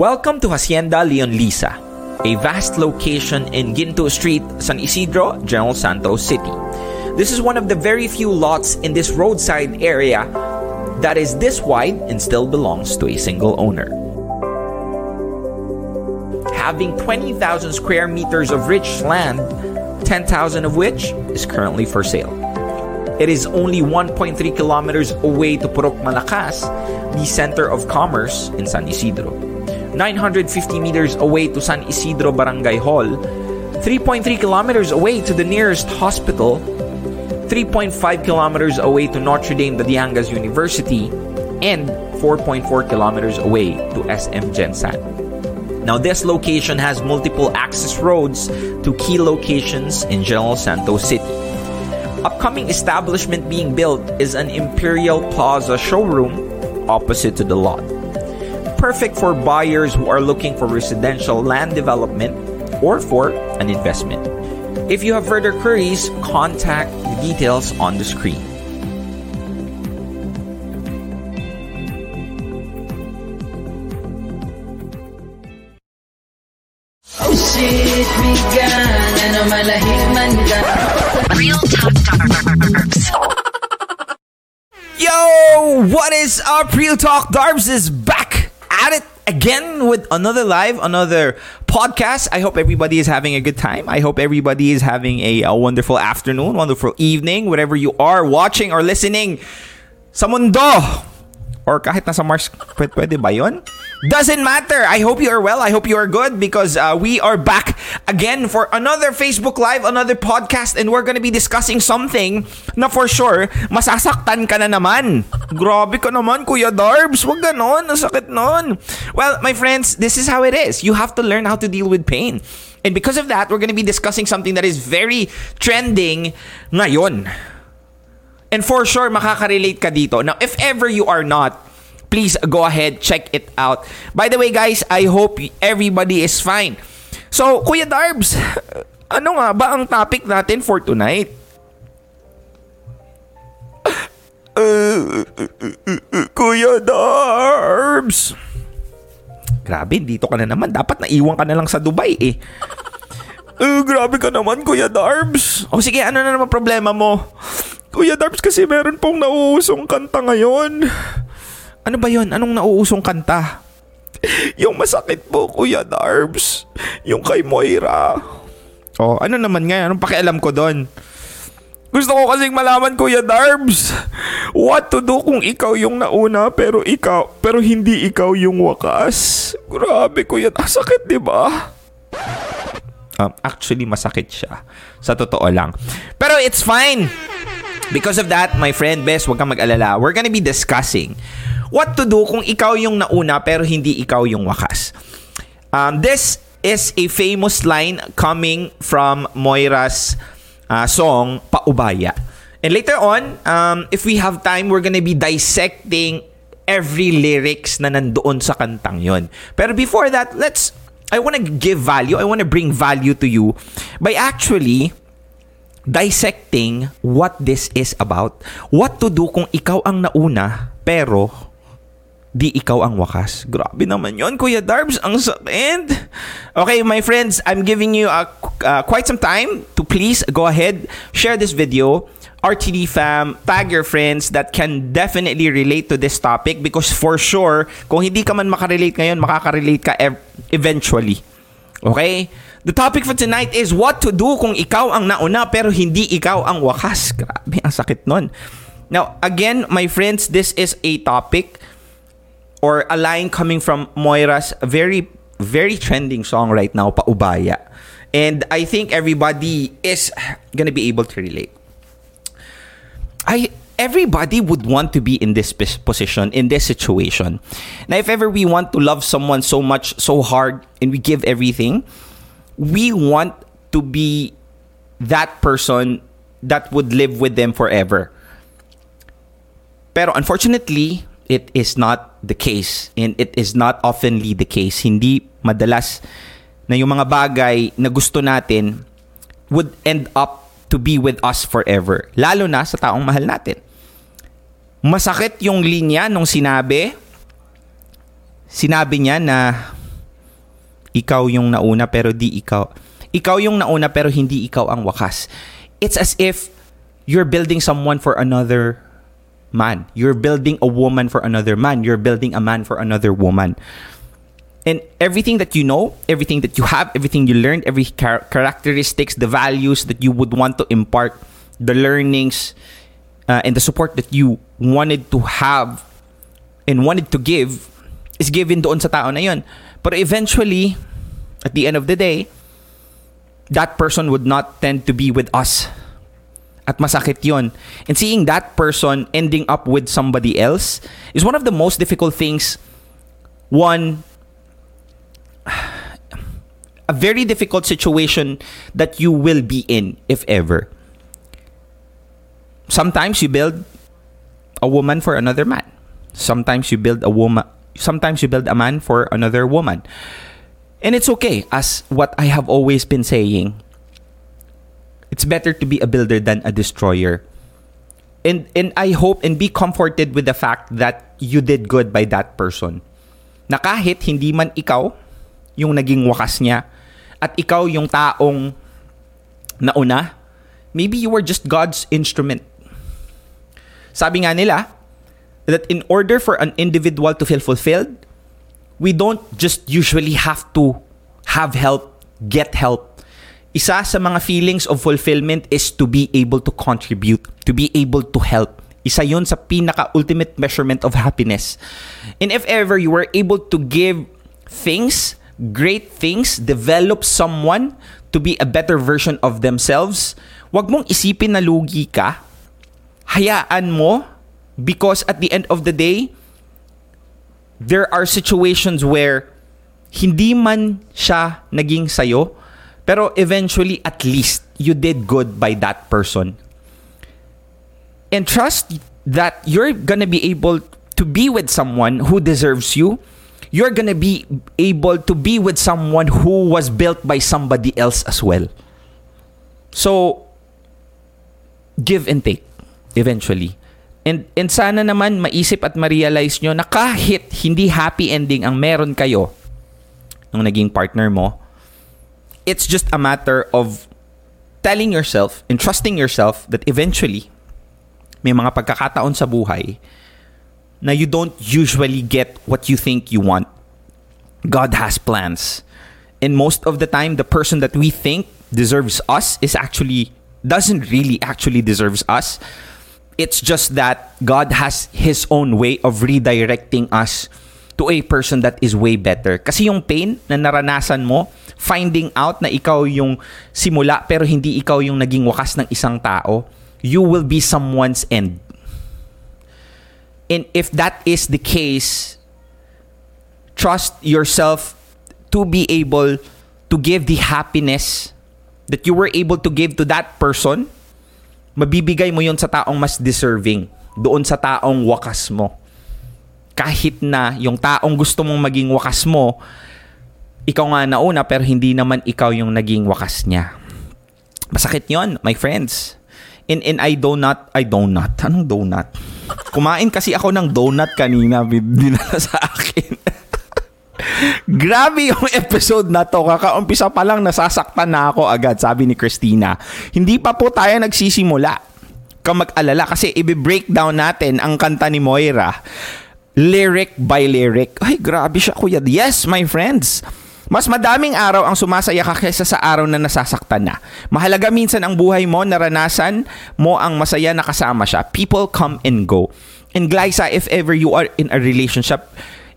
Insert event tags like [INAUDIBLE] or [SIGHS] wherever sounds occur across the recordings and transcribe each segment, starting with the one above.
Welcome to Hacienda Leon Lisa, a vast location in Ginto Street, San Isidro, General Santos City. This is one of the very few lots in this roadside area that is this wide and still belongs to a single owner. Having 20,000 square meters of rich land, 10,000 of which is currently for sale. It is only 1.3 kilometers away to Purok Malakas, the center of commerce in San Isidro. 950 meters away to San Isidro Barangay Hall, 3.3 kilometers away to the nearest hospital, 3.5 kilometers away to Notre Dame de Diangas University, and 4.4 kilometers away to SM Gensan. Now, this location has multiple access roads to key locations in General Santos City. Upcoming establishment being built is an Imperial Plaza showroom opposite to the lot perfect for buyers who are looking for residential land development or for an investment. If you have further queries, contact the details on the screen. Real Talk Darbs. Yo, what is up? Real Talk Darbs is back at it again with another live, another podcast. I hope everybody is having a good time. I hope everybody is having a, a wonderful afternoon, wonderful evening, whatever you are watching or listening sa mundo. Or kahit nasa Mars, pwede ba yun? Doesn't matter. I hope you are well. I hope you are good because uh, we are back again for another Facebook Live, another podcast, and we're gonna be discussing something na for sure, masasaktan ka na naman. Grabe ka naman, Kuya Darbs. Wag ganon. Ang sakit nun. Well, my friends, this is how it is. You have to learn how to deal with pain. And because of that, we're gonna be discussing something that is very trending ngayon. And for sure, makaka-relate ka dito. Now, if ever you are not, please go ahead, check it out. By the way, guys, I hope everybody is fine. So, Kuya Darbs, [SIGHS] ano nga ba ang topic natin for tonight? Uh, [LAUGHS] Kuya Darbs! Grabe, dito ka na naman. Dapat naiwan ka na lang sa Dubai eh. Uh, [LAUGHS] grabe ka naman, Kuya Darbs. O sige, ano na naman problema mo? Kuya Darbs, kasi meron pong nauusong kanta ngayon. Ano ba yon? Anong nauusong kanta? [LAUGHS] yung masakit po, Kuya Darbs. Yung kay Moira. Oh, ano naman nga? Anong pakialam ko doon? Gusto ko kasing malaman, Kuya Darbs. What to do kung ikaw yung nauna pero ikaw, pero hindi ikaw yung wakas? Grabe, Kuya. Ah, sakit, di ba? Um, actually, masakit siya. Sa totoo lang. Pero it's fine. Because of that, my friend, best, wag kang mag-alala. We're gonna be discussing what to do kung ikaw yung nauna pero hindi ikaw yung wakas. Um, this is a famous line coming from Moira's uh, song Paubaya. And later on, um, if we have time, we're gonna be dissecting every lyrics na nandoon sa kantang yon. Pero before that, let's I want to give value. I want to bring value to you by actually dissecting what this is about. What to do kung ikaw ang nauna pero di ikaw ang wakas. Grabe naman yon Kuya Darbs. Ang sakit. Okay, my friends, I'm giving you a, uh, quite some time to please go ahead, share this video. RTD fam, tag your friends that can definitely relate to this topic because for sure, kung hindi ka man makarelate ngayon, makaka-relate ka ev- eventually. Okay? The topic for tonight is what to do kung ikaw ang nauna pero hindi ikaw ang wakas. Grabe, ang sakit nun. Now, again, my friends, this is a topic or a line coming from Moira's very very trending song right now, Paubaya. And I think everybody is gonna be able to relate. I everybody would want to be in this position, in this situation. Now, if ever we want to love someone so much, so hard, and we give everything, we want to be that person that would live with them forever. Pero unfortunately, it is not the case and it is not oftenly the case. Hindi madalas na yung mga bagay na gusto natin would end up to be with us forever. Lalo na sa taong mahal natin. Masakit yung linya nung sinabi, sinabi niya na ikaw yung nauna pero di ikaw. Ikaw yung nauna pero hindi ikaw ang wakas. It's as if you're building someone for another man. You're building a woman for another man. You're building a man for another woman. And everything that you know, everything that you have, everything you learned, every char- characteristics, the values that you would want to impart, the learnings, uh, and the support that you wanted to have and wanted to give is given doon sa tao na yun. But eventually, at the end of the day, that person would not tend to be with us. At masakit yon. And seeing that person ending up with somebody else is one of the most difficult things. One, a very difficult situation that you will be in, if ever. Sometimes you build a woman for another man. Sometimes you build a woman. Sometimes you build a man for another woman. And it's okay, as what I have always been saying. It's better to be a builder than a destroyer. And and I hope and be comforted with the fact that you did good by that person. Na kahit hindi man ikaw yung naging wakas niya at ikaw yung taong nauna, maybe you were just God's instrument. Sabi nga nila that in order for an individual to feel fulfilled, we don't just usually have to have help, get help. Isa sa mga feelings of fulfillment is to be able to contribute, to be able to help. Isa yun sa pinaka-ultimate measurement of happiness. And if ever you were able to give things, great things, develop someone to be a better version of themselves, wag mong isipin na lugi ka. Hayaan mo because at the end of the day, there are situations where hindi man siya naging sayo, pero eventually at least you did good by that person. And trust that you're gonna be able to be with someone who deserves you. You're gonna be able to be with someone who was built by somebody else as well. So, give and take eventually. And, and sana naman maisip at ma-realize nyo na kahit hindi happy ending ang meron kayo ng naging partner mo, it's just a matter of telling yourself and trusting yourself that eventually may mga pagkakataon sa buhay na you don't usually get what you think you want. God has plans. And most of the time, the person that we think deserves us is actually, doesn't really actually deserves us. It's just that God has His own way of redirecting us to a person that is way better. Kasi yung pain na naranasan mo, finding out na ikaw yung simula pero hindi ikaw yung naging wakas ng isang tao, you will be someone's end. And if that is the case, trust yourself to be able to give the happiness that you were able to give to that person, mabibigay mo yon sa taong mas deserving, doon sa taong wakas mo. Kahit na yung taong gusto mong maging wakas mo, ikaw nga nauna pero hindi naman ikaw yung naging wakas niya. Masakit yon, my friends. And, and I donut, I donut. Anong donut? Kumain kasi ako ng donut kanina, dinala sa akin. [LAUGHS] Grabe yung episode na to. Kakaumpisa pa lang nasasaktan na ako agad, sabi ni Christina. Hindi pa po tayo nagsisimula. Ka mag-alala kasi i-breakdown natin ang kanta ni Moira. Lyric by lyric. Ay, grabe siya kuya. Yes, my friends. Mas madaming araw ang sumasaya ka kaysa sa araw na nasasaktan na. Mahalaga minsan ang buhay mo, naranasan mo ang masaya na kasama siya. People come and go. And Glyza, if ever you are in a relationship,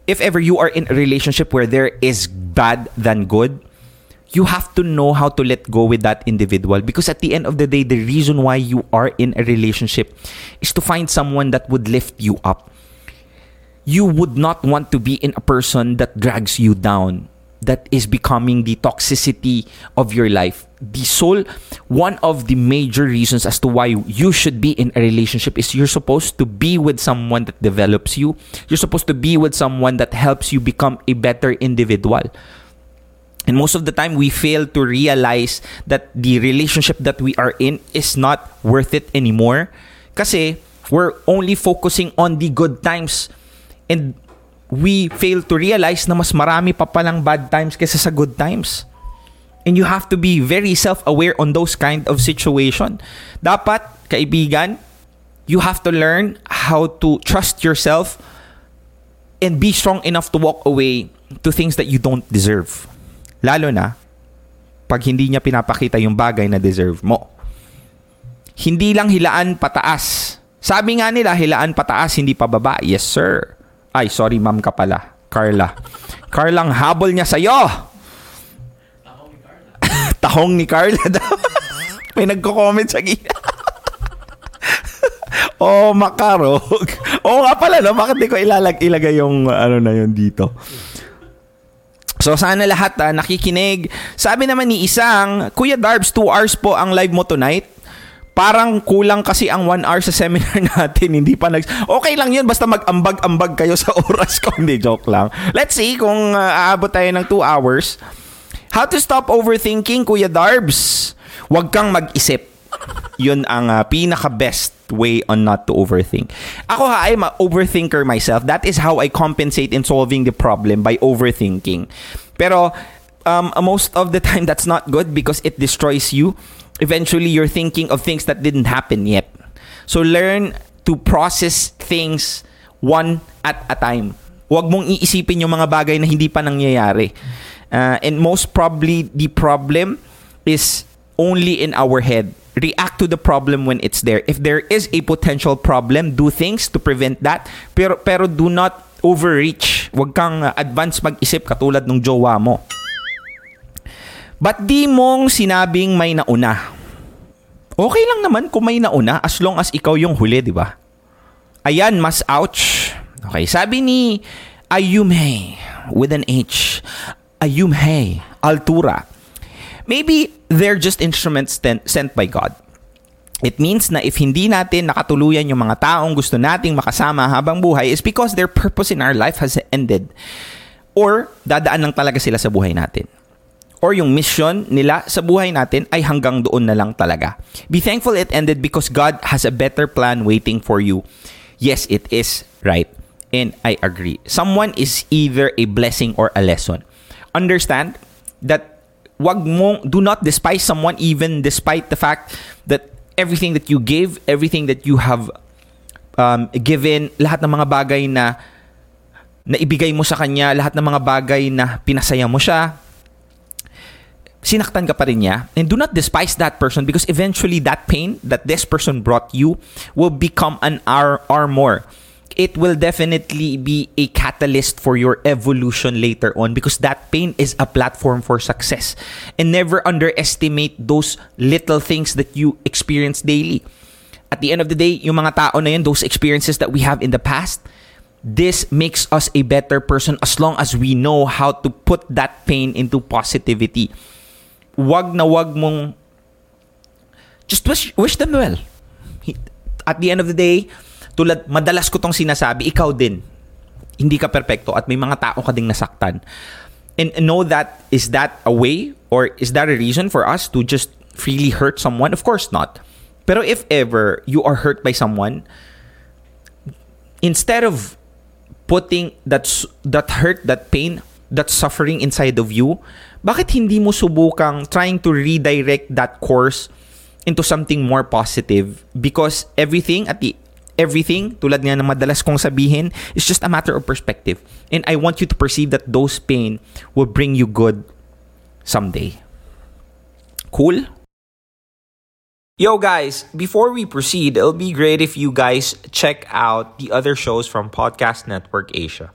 if ever you are in a relationship where there is bad than good, you have to know how to let go with that individual. Because at the end of the day the reason why you are in a relationship is to find someone that would lift you up. You would not want to be in a person that drags you down that is becoming the toxicity of your life. The soul, one of the major reasons as to why you should be in a relationship is you're supposed to be with someone that develops you. You're supposed to be with someone that helps you become a better individual. And most of the time we fail to realize that the relationship that we are in is not worth it anymore. Kasi we're only focusing on the good times. And we fail to realize na mas marami pa palang bad times kaysa sa good times. And you have to be very self-aware on those kind of situation. Dapat, kaibigan, you have to learn how to trust yourself and be strong enough to walk away to things that you don't deserve. Lalo na, pag hindi niya pinapakita yung bagay na deserve mo. Hindi lang hilaan pataas. Sabi nga nila, hilaan pataas, hindi pababa. Yes, sir. Ay, sorry, ma'am ka pala. Carla. Carlang habol niya sa'yo. [LAUGHS] Tahong ni Carla daw. [LAUGHS] May nagko-comment sa gina. [LAUGHS] oh, makarog. Oo nga pala, no? Bakit di ko ilalag, ilagay yung ano na yun dito? So sana lahat ah, nakikinig. Sabi naman ni isang, Kuya Darbs, 2 hours po ang live mo tonight. Parang kulang kasi ang 1 hour sa seminar [LAUGHS] natin. Hindi pa nag... Okay lang yun, basta mag-ambag-ambag kayo sa [LAUGHS] oras ko. Hindi, joke lang. Let's see kung ah, aabot tayo ng 2 hours. How to stop overthinking, Kuya Darbs? Huwag kang mag-isip. Yun ang ah, pinaka-best way on not to overthink. Ako ha, I'm a overthinker myself. That is how I compensate in solving the problem by overthinking. Pero um, most of the time, that's not good because it destroys you. Eventually, you're thinking of things that didn't happen yet. So learn to process things one at a time. Huwag mong iisipin yung mga bagay na hindi pa nangyayari. Uh, and most probably, the problem is only in our head. React to the problem when it's there. If there is a potential problem, do things to prevent that. Pero, pero do not overreach. Huwag kang uh, advance mag-isip katulad ng jowa mo. Ba't di mong sinabing may nauna? Okay lang naman kung may nauna as long as ikaw yung huli, di ba? Ayan, mas ouch. Okay, sabi ni Ayumhe with an H. Ayumhe, Altura. Maybe they're just instruments sent by God. It means na if hindi natin nakatuluyan yung mga taong gusto nating makasama habang buhay is because their purpose in our life has ended. Or dadaan lang talaga sila sa buhay natin. Or yung mission nila sa buhay natin ay hanggang doon na lang talaga. Be thankful it ended because God has a better plan waiting for you. Yes, it is right. And I agree. Someone is either a blessing or a lesson. Understand that wag mong do not despise someone even despite the fact that everything that you give, everything that you have um, given, lahat ng mga bagay na na ibigay mo sa kanya, lahat ng mga bagay na pinasaya mo siya, sinaktan ka pa rin niya. And do not despise that person because eventually that pain that this person brought you will become an ar- armor. It will definitely be a catalyst for your evolution later on because that pain is a platform for success. And never underestimate those little things that you experience daily. At the end of the day, yung mga tao na yun, those experiences that we have in the past, this makes us a better person as long as we know how to put that pain into positivity. Wag na wag mong just wish, wish them well. At the end of the day, tulad madalas ko tong sinasabi, ikaw din. Hindi ka perpekto at may mga tao ka ding nasaktan. And know that is that a way or is that a reason for us to just freely hurt someone? Of course not. Pero if ever you are hurt by someone, instead of putting that that hurt, that pain, that suffering inside of you, bakit hindi mo subukang trying to redirect that course into something more positive? Because everything at the everything, tulad nga ng madalas kong sabihin, is just a matter of perspective. And I want you to perceive that those pain will bring you good someday. Cool? Yo guys, before we proceed, it'll be great if you guys check out the other shows from Podcast Network Asia.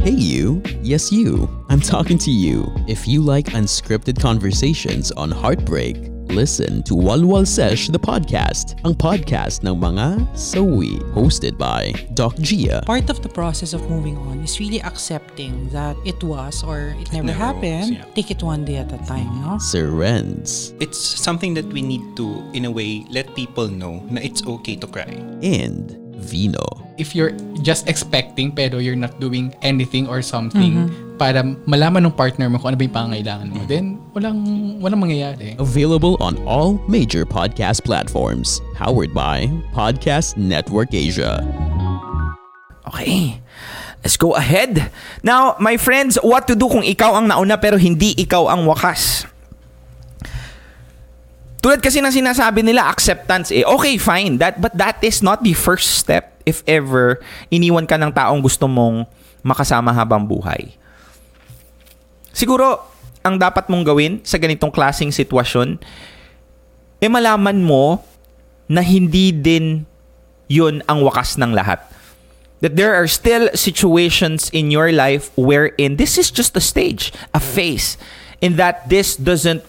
Hey, you. Yes, you. I'm talking to you. If you like unscripted conversations on heartbreak, listen to Walwal Sesh the podcast, ang podcast ng mga sawi, hosted by Doc Gia. part of the process of moving on is really accepting that it was or it never, never happened. was, yeah. Take it one day at a time, no? Sir Renz It's something that we need to, in a way, let people know na it's okay to cry. and Vino. if you're just expecting pero you're not doing anything or something para malaman ng partner mo kung ano ba yung pangangailangan mo, then walang, walang mangyayari. Available on all major podcast platforms. Powered by Podcast Network Asia. Okay. Let's go ahead. Now, my friends, what to do kung ikaw ang nauna pero hindi ikaw ang wakas? Tulad kasi ng sinasabi nila, acceptance eh. Okay, fine. That, but that is not the first step if ever iniwan ka ng taong gusto mong makasama habang buhay. Siguro, ang dapat mong gawin sa ganitong klaseng sitwasyon, eh malaman mo na hindi din yun ang wakas ng lahat. That there are still situations in your life wherein this is just a stage, a phase, in that this doesn't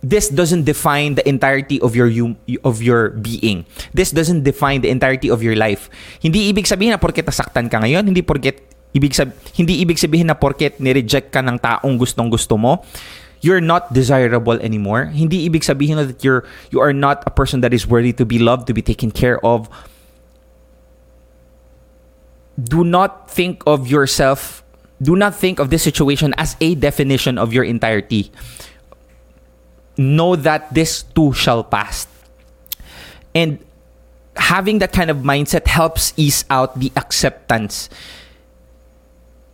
this doesn't define the entirety of your hum- of your being. This doesn't define the entirety of your life. Hindi ibig sabihin na porket nasaktan ka ngayon, hindi porket ibig sab- hindi ibig sabihin na porket ni-reject ka ng taong gustong-gusto mo, you're not desirable anymore. Hindi ibig sabihin na that you're you are not a person that is worthy to be loved, to be taken care of. Do not think of yourself do not think of this situation as a definition of your entirety know that this too shall pass. And having that kind of mindset helps ease out the acceptance.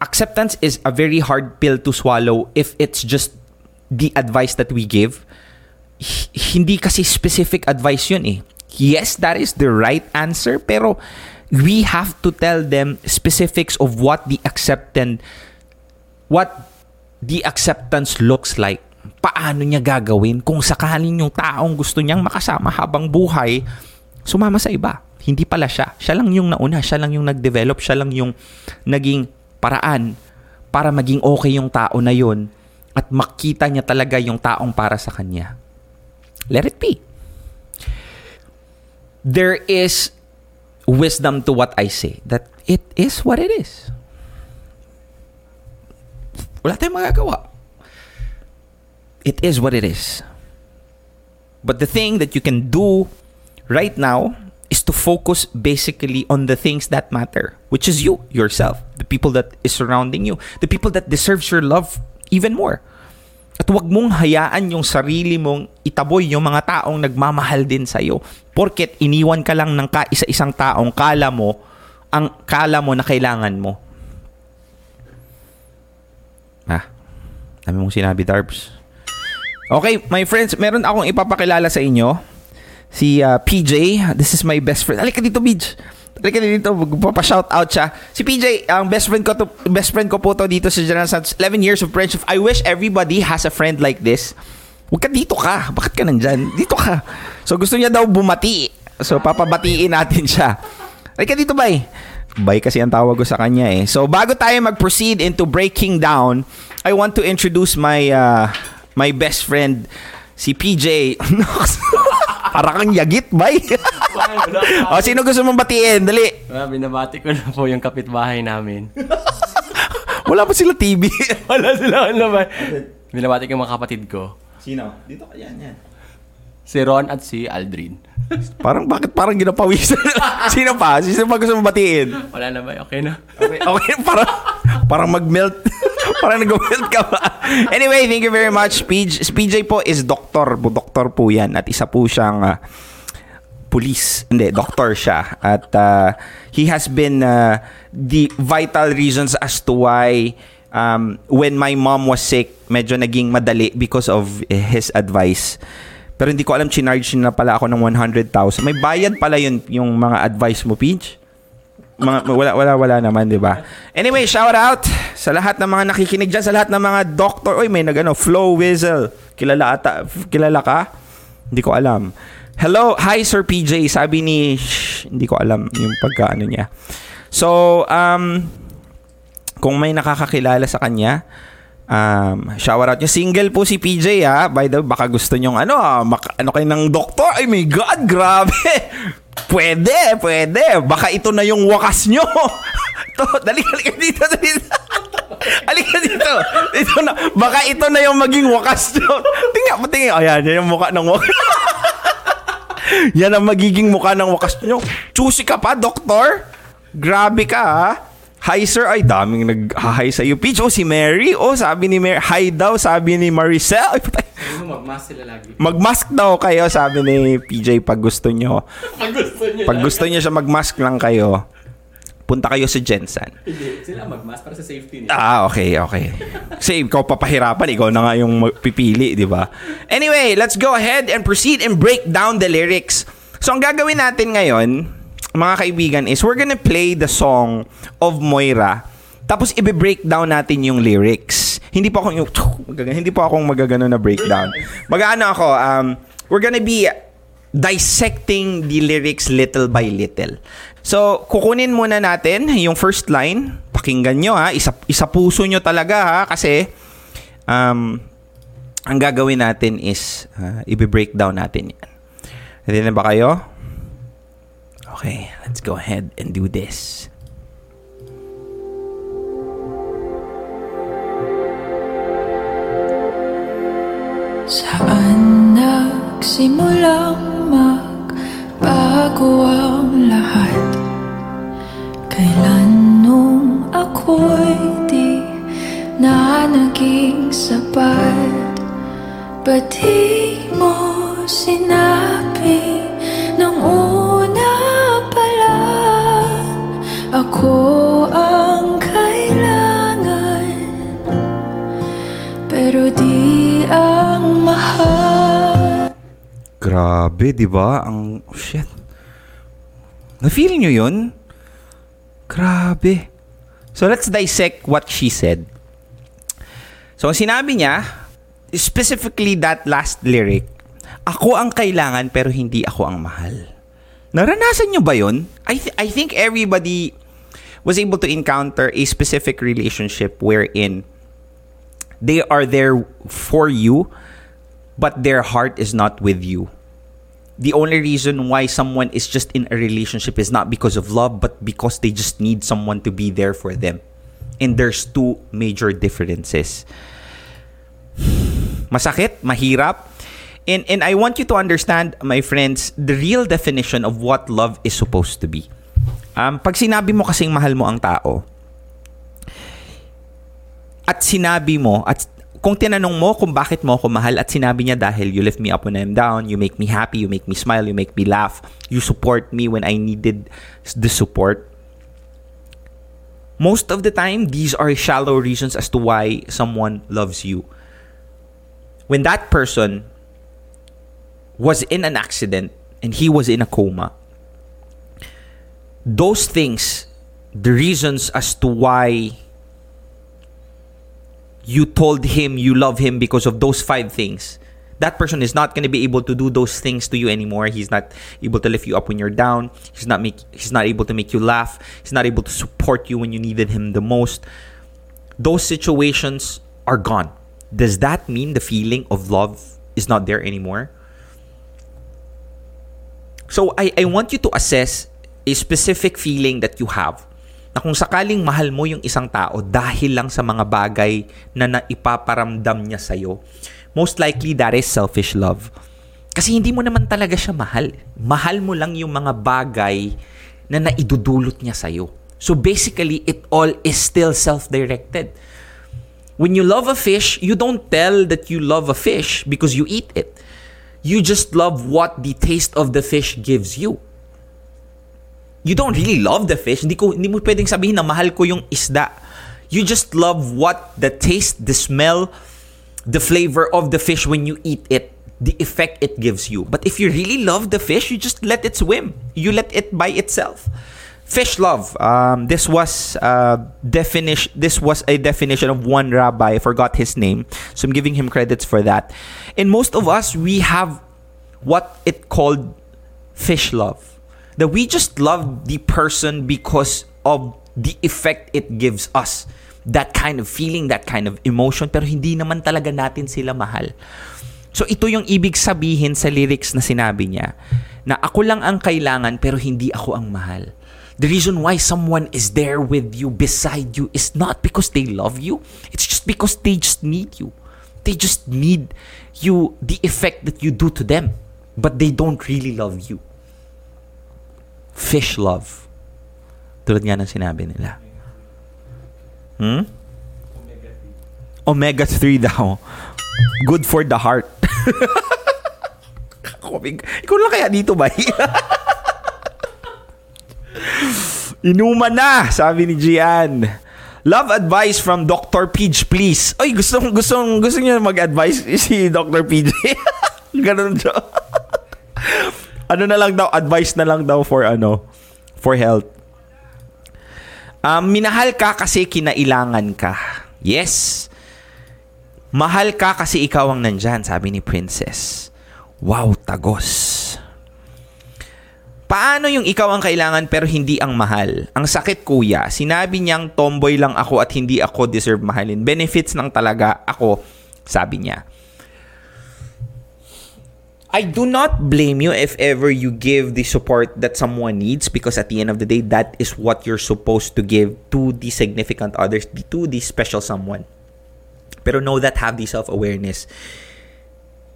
Acceptance is a very hard pill to swallow if it's just the advice that we give. H- hindi kasi specific advice yun eh. Yes, that is the right answer, pero we have to tell them specifics of what the acceptance what the acceptance looks like paano niya gagawin kung sakaling yung taong gusto niyang makasama habang buhay, sumama sa iba. Hindi pala siya. Siya lang yung nauna. Siya lang yung nag-develop. Siya lang yung naging paraan para maging okay yung tao na yun at makita niya talaga yung taong para sa kanya. Let it be. There is wisdom to what I say. That it is what it is. Wala tayong magagawa it is what it is. But the thing that you can do right now is to focus basically on the things that matter, which is you, yourself, the people that is surrounding you, the people that deserves your love even more. At huwag mong hayaan yung sarili mong itaboy yung mga taong nagmamahal din sa'yo. Porket iniwan ka lang ng kaisa-isang taong kala mo, ang kala mo na kailangan mo. Ah, dami mong sinabi, Darbs. Okay, my friends, meron akong ipapakilala sa inyo. Si uh, PJ, this is my best friend. Halika dito, Pidge. Halika dito, magpapa-shout out siya. Si PJ, ang best friend ko to, best friend ko po to dito sa General Santos. 11 years of friendship. I wish everybody has a friend like this. Huwag ka dito ka. Bakit ka nandyan? Dito ka. So gusto niya daw bumati. So papabatiin natin [LAUGHS] siya. Halika dito, bay. Bay kasi ang tawag ko sa kanya eh. So bago tayo mag-proceed into breaking down, I want to introduce my uh, my best friend, si PJ. [LAUGHS] Para kang yagit, bay. [LAUGHS] o, sino gusto mong batiin? Dali. Ah, binabati ko na po yung kapitbahay namin. [LAUGHS] Wala pa sila TV. Wala sila ano ba? Binabati ko yung mga kapatid ko. Sino? Dito ka yan, yan. Si Ron at si Aldrin. Parang, bakit parang ginapawisan? sino pa? Sino pa gusto mong batiin? Wala na ba? Okay na? Okay, okay parang, parang mag-melt. [LAUGHS] parang nag-melt ka ba? Anyway, thank you very much. PJ, PJ po is doktor. Doktor po yan. At isa po siyang uh, police. Hindi, doktor siya. At uh, he has been uh, the vital reasons as to why um, when my mom was sick, medyo naging madali because of his advice. Pero hindi ko alam, chinarge na pala ako ng 100,000. May bayad pala yun, yung mga advice mo, Peach. Mga, wala, wala, wala naman, di ba? Anyway, shout out sa lahat ng mga nakikinig dyan, sa lahat ng mga doctor. Oy, may nagano, Flow Whistle. Kilala, ata, kilala ka? Hindi ko alam. Hello, hi Sir PJ. Sabi ni, shh, hindi ko alam yung pagkaano niya. So, um, kung may nakakakilala sa kanya, Um, shower out niya. Single po si PJ ha. By the way, baka gusto nyong ano, ah, maka, ano kayo ng doktor. Ay my God, [LAUGHS] grabe. Pwede, pwede. Baka ito na yung wakas nyo. [LAUGHS] to, dali, halika dito, dali. [LAUGHS] Halika dito. Ito na. Baka ito na yung maging wakas nyo. [LAUGHS] Tingnan, patingin. Ayan, yan yung mukha ng wakas. yan ang magiging mukha ng wakas nyo. Choosy ka pa, doktor. Grabe ka ha. Hi sir, ay daming nag-hi sa iyo. Peach, oh si Mary. Oh, sabi ni Mary. Hi daw, sabi ni Maricel. Ay, patay. Magmas sila lagi. Mag-mask daw kayo, sabi ni PJ [LAUGHS] pag gusto nyo. Pag gusto niyo. Pag gusto nyo siya mag-mask lang kayo. punta kayo sa Jensen. Hindi, sila mag-mask para sa safety nila. Ah, okay, okay. Kasi ikaw papahirapan, ikaw na nga yung pipili, di ba? Anyway, let's go ahead and proceed and break down the lyrics. So, ang gagawin natin ngayon, mga kaibigan, is we're gonna play the song of Moira. Tapos, ibe-break down natin yung lyrics. Hindi po ako yung, [LAUGHS] hindi po akong magagano na breakdown. Mag-ano ako, um, we're gonna be dissecting the lyrics little by little. So, kukunin muna natin yung first line. Pakinggan nyo ha. Isa, isa puso nyo talaga ha. Kasi, um, ang gagawin natin is, uh, ibe-breakdown natin yan. Ready na ba kayo? Okay, let's go ahead and do this. Saan nagsimulang magbago ang lahat? Kailan nung ako'y di na naging sapat? Ba't di mo sinabi nung una Ako ang kailangan Pero di ang mahal Grabe, di ba? Ang, shit. Na-feel nyo yun? Grabe. So, let's dissect what she said. So, ang sinabi niya, specifically that last lyric, ako ang kailangan pero hindi ako ang mahal. Naranasan nyo ba yun? I, th- I think everybody was able to encounter a specific relationship wherein they are there for you, but their heart is not with you. The only reason why someone is just in a relationship is not because of love, but because they just need someone to be there for them. And there's two major differences. Masakit, mahirap, and and I want you to understand, my friends, the real definition of what love is supposed to be. Um, pag sinabi mo kasing mahal mo ang tao, at sinabi mo, at kung tinanong mo kung bakit mo ako mahal at sinabi niya dahil you lift me up when I'm down, you make me happy, you make me smile, you make me laugh, you support me when I needed the support. Most of the time, these are shallow reasons as to why someone loves you. When that person was in an accident and he was in a coma, those things, the reasons as to why you told him you love him because of those five things, that person is not going to be able to do those things to you anymore. He's not able to lift you up when you're down. He's not make he's not able to make you laugh. He's not able to support you when you needed him the most. Those situations are gone. Does that mean the feeling of love is not there anymore? So I, I want you to assess a specific feeling that you have na kung sakaling mahal mo yung isang tao dahil lang sa mga bagay na naipaparamdam niya sa'yo, most likely that is selfish love. Kasi hindi mo naman talaga siya mahal. Mahal mo lang yung mga bagay na naidudulot niya sa'yo. So basically, it all is still self-directed. When you love a fish, you don't tell that you love a fish because you eat it. You just love what the taste of the fish gives you. You don't really love the fish. Hindi, ko, hindi mo pwedeng sabihin na mahal ko yung isda. You just love what the taste, the smell, the flavor of the fish when you eat it, the effect it gives you. But if you really love the fish, you just let it swim. You let it by itself. Fish love. Um, this was uh, definition. This was a definition of one rabbi. I forgot his name, so I'm giving him credits for that. And most of us, we have what it called fish love. That we just love the person because of the effect it gives us. That kind of feeling, that kind of emotion, pero hindi naman talaga natin sila mahal. So ito yung ibig sabihin sa lyrics na sinabi niya, na ako lang ang kailangan pero hindi ako ang mahal. The reason why someone is there with you, beside you, is not because they love you. It's just because they just need you. They just need you, the effect that you do to them. But they don't really love you. Fish love. Tulad nga ng sinabi nila. Hmm? Omega-3 daw. Good for the heart. [LAUGHS] Ikaw lang kaya dito ba? [LAUGHS] Inuman na, sabi ni Gian. Love advice from Dr. Peach, please. Ay, gusto gusto gusto niya mag-advise si Dr. PJ. [LAUGHS] Ganun siya. Ano na lang daw, advice na lang daw for ano, for health. Um, minahal ka kasi kinailangan ka. Yes. Mahal ka kasi ikaw ang nandyan, sabi ni Princess. Wow, tagos. Paano yung ikaw ang kailangan pero hindi ang mahal? Ang sakit kuya, sinabi niyang tomboy lang ako at hindi ako deserve mahalin. Benefits ng talaga ako, sabi niya. I do not blame you if ever you give the support that someone needs because at the end of the day, that is what you're supposed to give to the significant others, to the special someone. Pero know that, have the self-awareness.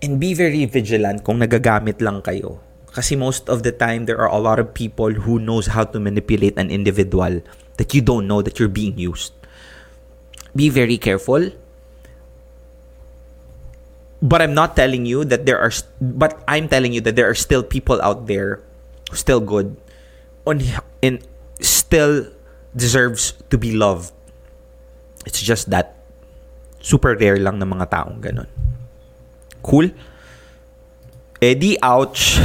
And be very vigilant kung nagagamit lang kayo. Kasi most of the time, there are a lot of people who knows how to manipulate an individual that you don't know that you're being used. Be very careful. But I'm not telling you that there are, but I'm telling you that there are still people out there, still good, on and still deserves to be loved. It's just that super rare lang ng mga taong ganun. Cool? Eddie, ouch. [LAUGHS]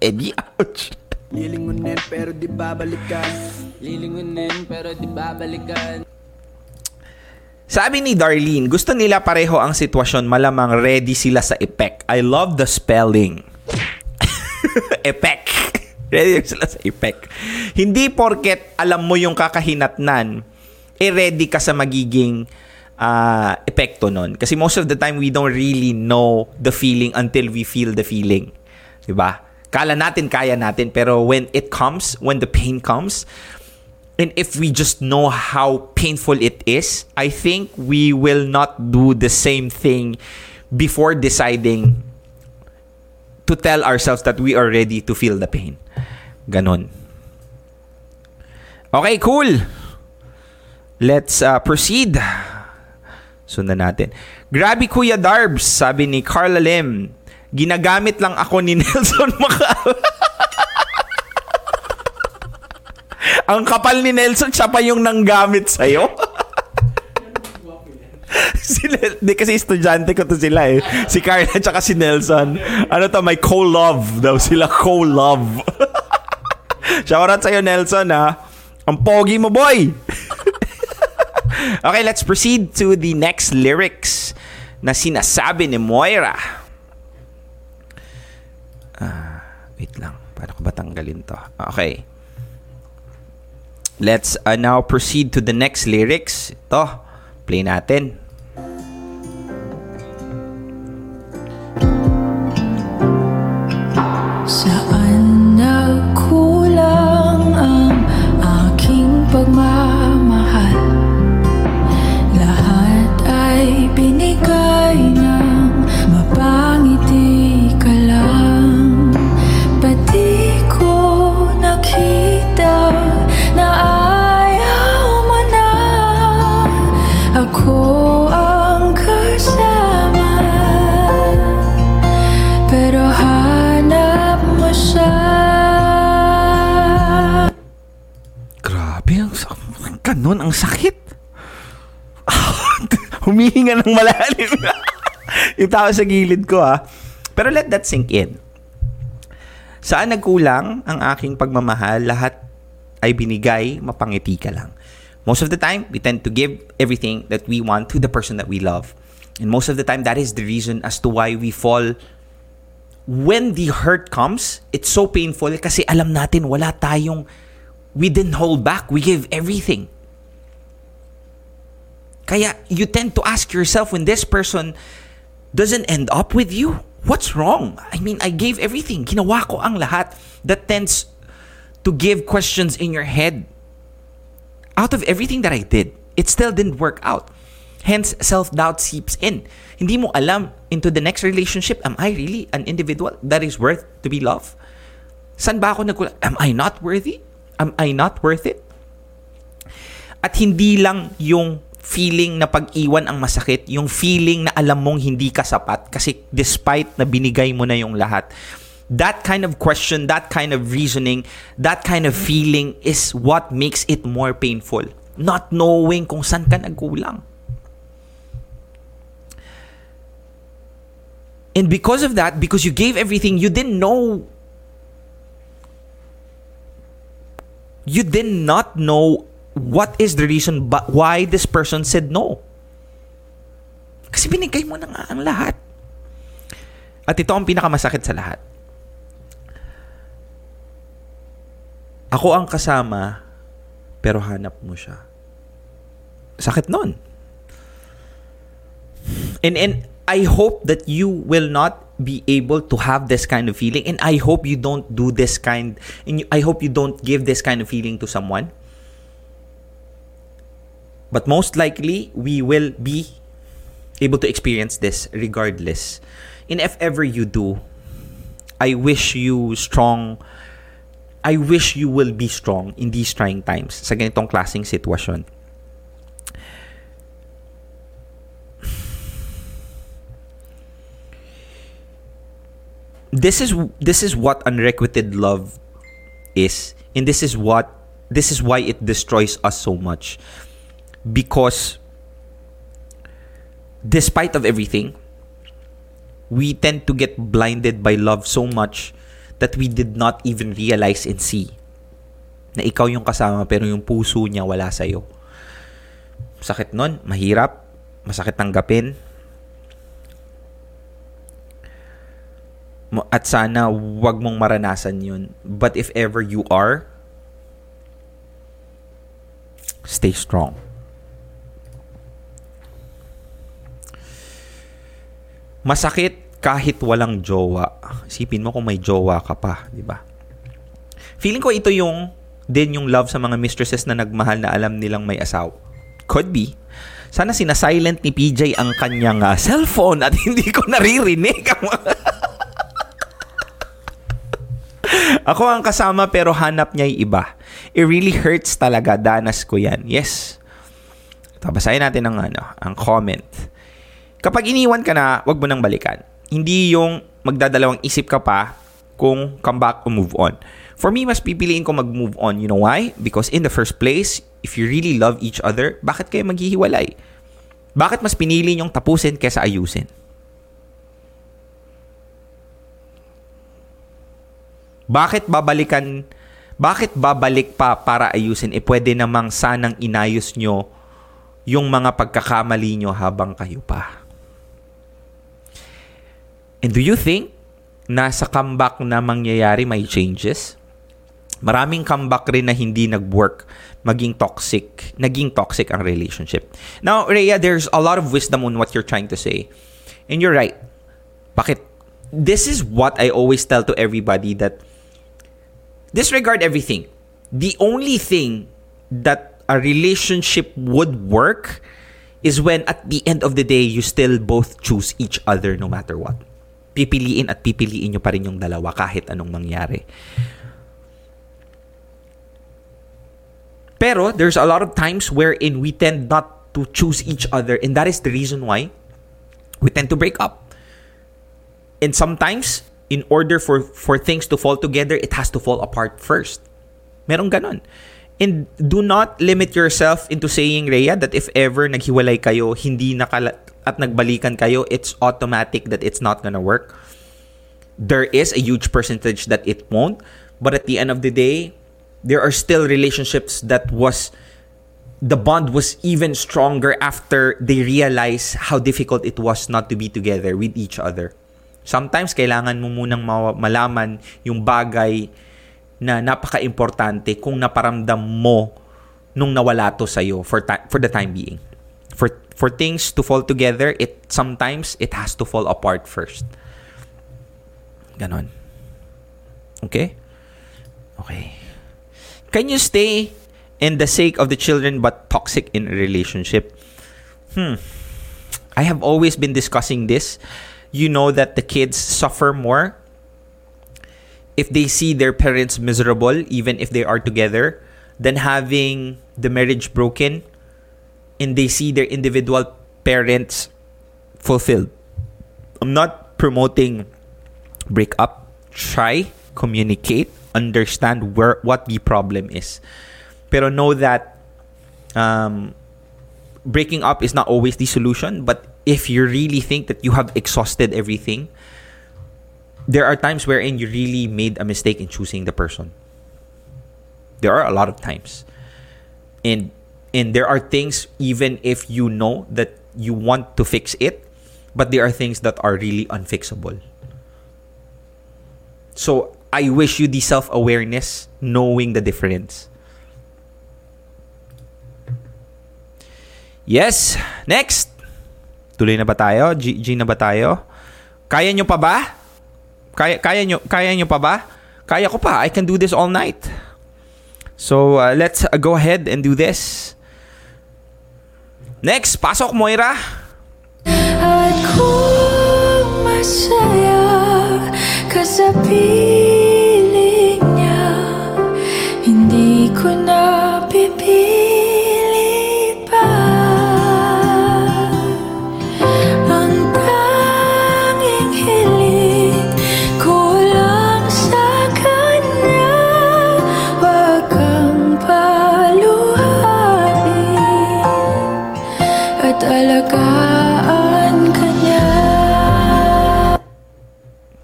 Eddie, ouch. Lilingunin pero di babalikan Lilingunin pero di babalikan Sabi ni Darlene, gusto nila pareho ang sitwasyon, malamang ready sila sa epek. I love the spelling. [LAUGHS] epek. Ready sila sa epek. Hindi porket alam mo yung kakahinatnan, eh ready ka sa magiging uh, epekto nun. Kasi most of the time, we don't really know the feeling until we feel the feeling. Diba? Kala natin, kaya natin. Pero when it comes, when the pain comes, and if we just know how painful it is, I think we will not do the same thing before deciding to tell ourselves that we are ready to feel the pain. Ganon. Okay, cool. Let's uh, proceed. Sundan natin. Grabe Kuya Darbs, sabi ni Carla Lim. Ginagamit lang ako ni [LAUGHS] Nelson Macal. Ang kapal ni Nelson, siya pa yung nanggamit sa'yo. sila, di kasi estudyante ko to sila eh. Si Carla at si Nelson. Ano to, may co-love daw sila. Co-love. Shoutout sa'yo, Nelson ha. Ang pogi mo, boy! [LAUGHS] okay, let's proceed to the next lyrics na sinasabi ni Moira. Ah, wait lang. Paano ko ba tanggalin to? Okay. Let's uh, now proceed to the next lyrics. Ito, play natin. Saan kanon, ang sakit. [LAUGHS] Humihinga ng malalim. [LAUGHS] tao sa gilid ko ha. Pero let that sink in. Saan nagkulang ang aking pagmamahal? Lahat ay binigay, mapangiti ka lang. Most of the time, we tend to give everything that we want to the person that we love. And most of the time, that is the reason as to why we fall when the hurt comes, it's so painful kasi alam natin wala tayong we didn't hold back. We gave everything. Kaya you tend to ask yourself when this person doesn't end up with you, what's wrong? I mean, I gave everything. Ginawa ko ang lahat. That tends to give questions in your head. Out of everything that I did, it still didn't work out. Hence, self-doubt seeps in. Hindi mo alam into the next relationship, am I really an individual that is worth to be loved? San ba ako nagkulang? Am I not worthy? Am I not worth it? At hindi lang yung feeling na pag-iwan ang masakit, yung feeling na alam mong hindi ka sapat kasi despite na binigay mo na yung lahat, That kind of question, that kind of reasoning, that kind of feeling is what makes it more painful. Not knowing kung saan ka nagkulang. And because of that, because you gave everything, you didn't know. You did not know what is the reason but why this person said no. Kasi binigay mo na nga ang lahat. At ito ang pinakamasakit sa lahat. Ako ang kasama, pero hanap mo siya. Sakit nun. And, and I hope that you will not be able to have this kind of feeling and I hope you don't do this kind and I hope you don't give this kind of feeling to someone. But most likely we will be able to experience this regardless. And if ever you do, I wish you strong I wish you will be strong in these trying times sa ganitong klaseng sitwasyon. this is this is what unrequited love is and this is what this is why it destroys us so much because despite of everything we tend to get blinded by love so much that we did not even realize and see na ikaw yung kasama pero yung puso niya wala sa'yo. Sakit nun, mahirap, masakit tanggapin, At sana wag mong maranasan yun. But if ever you are, stay strong. Masakit kahit walang jowa. Isipin mo kung may jowa ka pa, di ba? Feeling ko ito yung din yung love sa mga mistresses na nagmahal na alam nilang may asawa. Could be. Sana sinasilent ni PJ ang kanyang ah, cellphone at [LAUGHS] hindi ko naririnig. [LAUGHS] Ako ang kasama pero hanap niya yung iba. It really hurts talaga. Danas ko yan. Yes. Tabasahin natin ang, ano, ang comment. Kapag iniwan ka na, wag mo nang balikan. Hindi yung magdadalawang isip ka pa kung come back or move on. For me, mas pipiliin ko mag-move on. You know why? Because in the first place, if you really love each other, bakit kayo maghihiwalay? Bakit mas pinili niyong tapusin kesa ayusin? Bakit babalikan bakit babalik pa para ayusin? Eh pwede namang sanang inayos nyo yung mga pagkakamali nyo habang kayo pa. And do you think na sa comeback na mangyayari may changes? Maraming comeback rin na hindi nag-work, maging toxic, naging toxic ang relationship. Now, Rhea, there's a lot of wisdom on what you're trying to say. And you're right. Bakit? This is what I always tell to everybody that disregard everything. The only thing that a relationship would work is when at the end of the day, you still both choose each other no matter what. Pipiliin at pipiliin nyo pa rin yung dalawa kahit anong mangyari. Pero there's a lot of times wherein we tend not to choose each other and that is the reason why we tend to break up. And sometimes in order for for things to fall together, it has to fall apart first. Merong ganon. And do not limit yourself into saying, Rhea, that if ever naghiwalay kayo, hindi nakala at nagbalikan kayo, it's automatic that it's not gonna work. There is a huge percentage that it won't. But at the end of the day, there are still relationships that was the bond was even stronger after they realize how difficult it was not to be together with each other. Sometimes kailangan mo munang ma- malaman yung bagay na napaka-importante kung naparamdam mo nung nawala to sa'yo for, ti- for the time being. For, for things to fall together, it sometimes it has to fall apart first. Ganon. Okay? Okay. Can you stay in the sake of the children but toxic in a relationship? Hmm. I have always been discussing this. You know that the kids suffer more if they see their parents miserable, even if they are together, then having the marriage broken and they see their individual parents fulfilled. I'm not promoting break up try, communicate, understand where what the problem is. Pero know that um, breaking up is not always the solution. But if you really think that you have exhausted everything, there are times wherein you really made a mistake in choosing the person. There are a lot of times. And and there are things even if you know that you want to fix it, but there are things that are really unfixable. So I wish you the self-awareness knowing the difference. Yes, next. Tuloy na ba tayo? G, G na ba tayo? Kaya nyo pa ba? Kaya kaya nyo kaya nyo pa ba? Kaya ko pa. I can do this all night. So, uh, let's uh, go ahead and do this. Next, pasok Moira. At kung masaya ka sa piling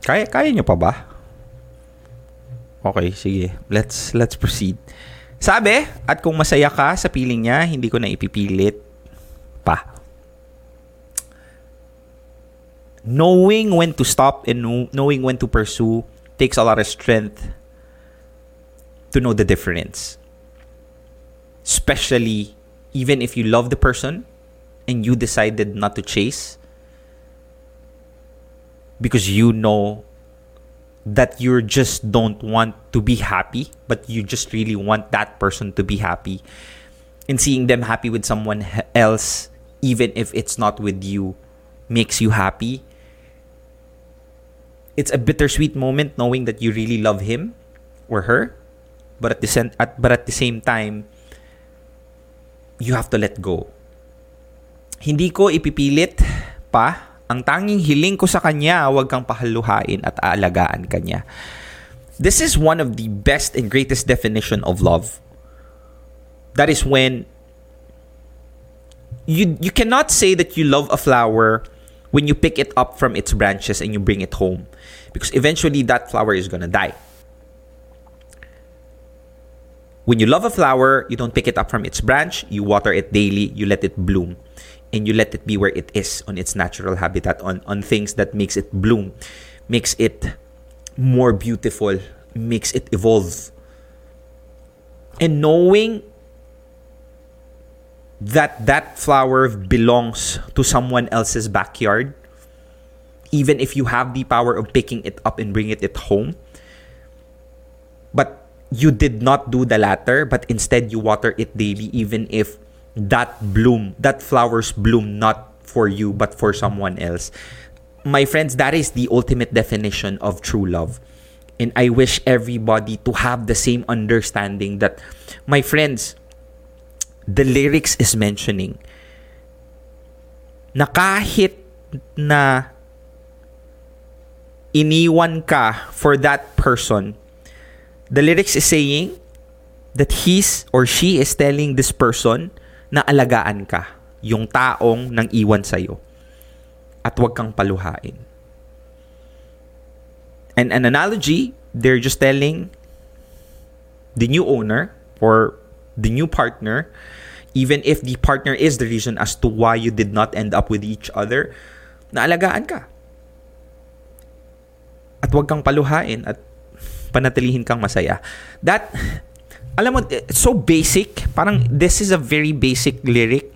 Kaya kaya nyo pa ba? Okay, sige. Let's let's proceed. Sabi, at kung masaya ka sa piling niya, hindi ko na ipipilit pa. Knowing when to stop and know- knowing when to pursue takes a lot of strength to know the difference. Especially even if you love the person and you decided not to chase because you know that you just don't want to be happy, but you just really want that person to be happy. And seeing them happy with someone else, even if it's not with you, makes you happy. It's a bittersweet moment knowing that you really love him or her, but at the sen- at, but at the same time, you have to let go. Hindi ko ipipilit pa. Ang tanging hiling ko sa kanya, huwag kang pahaluhain at aalagaan kanya. This is one of the best and greatest definition of love. That is when you you cannot say that you love a flower when you pick it up from its branches and you bring it home because eventually that flower is going to die. When you love a flower, you don't pick it up from its branch, you water it daily, you let it bloom and you let it be where it is on its natural habitat on on things that makes it bloom, makes it more beautiful, makes it evolve. And knowing that that flower belongs to someone else's backyard, even if you have the power of picking it up and bringing it home, but you did not do the latter, but instead you water it daily, even if that bloom, that flowers bloom not for you, but for someone else. My friends, that is the ultimate definition of true love. And I wish everybody to have the same understanding that, my friends, the lyrics is mentioning na kahit na iniwan ka for that person, the lyrics is saying that he's or she is telling this person na alagaan ka, yung taong nang iwan sa'yo. At huwag kang paluhain. And an analogy, they're just telling the new owner or the new partner, even if the partner is the reason as to why you did not end up with each other, na alagaan ka. At huwag kang paluhain at panatilihin kang masaya. That, alam mo, it's so basic. Parang this is a very basic lyric.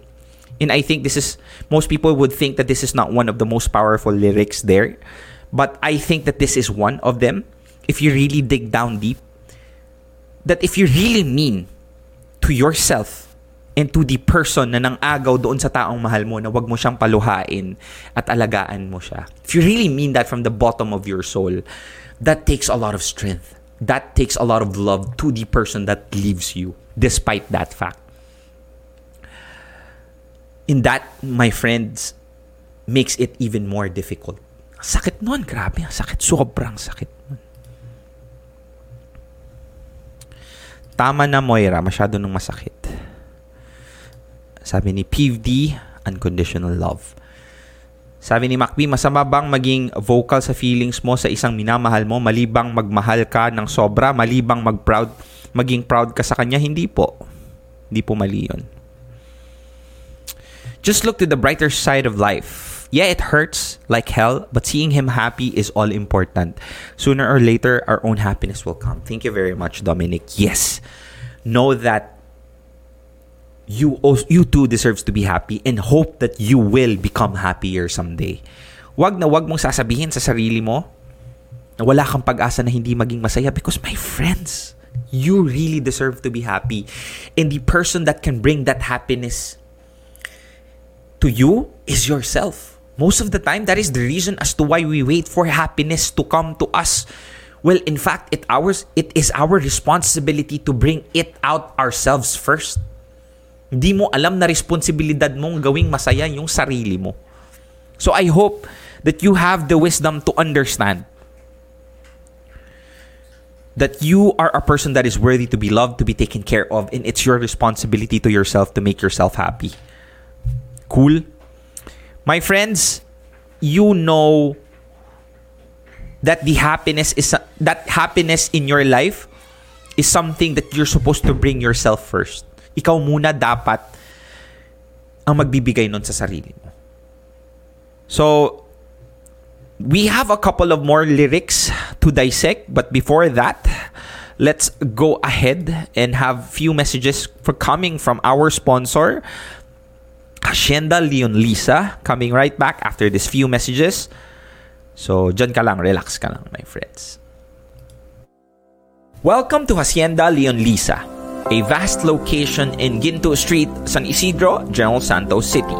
And I think this is, most people would think that this is not one of the most powerful lyrics there. But I think that this is one of them. If you really dig down deep, that if you really mean to yourself and to the person na nang agaw doon sa taong mahal mo na wag mo siyang paluhain at alagaan mo siya. If you really mean that from the bottom of your soul, that takes a lot of strength that takes a lot of love to the person that leaves you, despite that fact. In that, my friends, makes it even more difficult. Sakit nun, grabe. Sakit, sobrang sakit nun. Tama na, Moira. Masyado nung masakit. Sabi ni PVD, unconditional love. Sabi ni Macby, masama bang maging vocal sa feelings mo sa isang minamahal mo, malibang magmahal ka ng sobra, malibang mag-proud, maging proud ka sa kanya? Hindi po. Hindi po mali yun. Just look to the brighter side of life. Yeah, it hurts like hell, but seeing him happy is all important. Sooner or later, our own happiness will come. Thank you very much, Dominic. Yes, know that you also, you too deserves to be happy and hope that you will become happier someday. Wag na wag mong sasabihin sa sarili mo na wala kang pag-asa na hindi maging masaya because my friends, you really deserve to be happy. And the person that can bring that happiness to you is yourself. Most of the time, that is the reason as to why we wait for happiness to come to us. Well, in fact, it ours it is our responsibility to bring it out ourselves first. Hindi mo alam na responsibilidad mong gawing masaya yung sarili mo. So I hope that you have the wisdom to understand that you are a person that is worthy to be loved, to be taken care of, and it's your responsibility to yourself to make yourself happy. Cool? My friends, you know that the happiness is that happiness in your life is something that you're supposed to bring yourself first. Ikaw muna dapat ang magbibigay nun sa sarili mo. So, we have a couple of more lyrics to dissect, but before that, let's go ahead and have few messages for coming from our sponsor, Hacienda Leon Lisa, coming right back after these few messages. So, dyan ka lang, relax ka lang, my friends. Welcome to Hacienda Leon Lisa, a vast location in Ginto Street, San Isidro, General Santos City.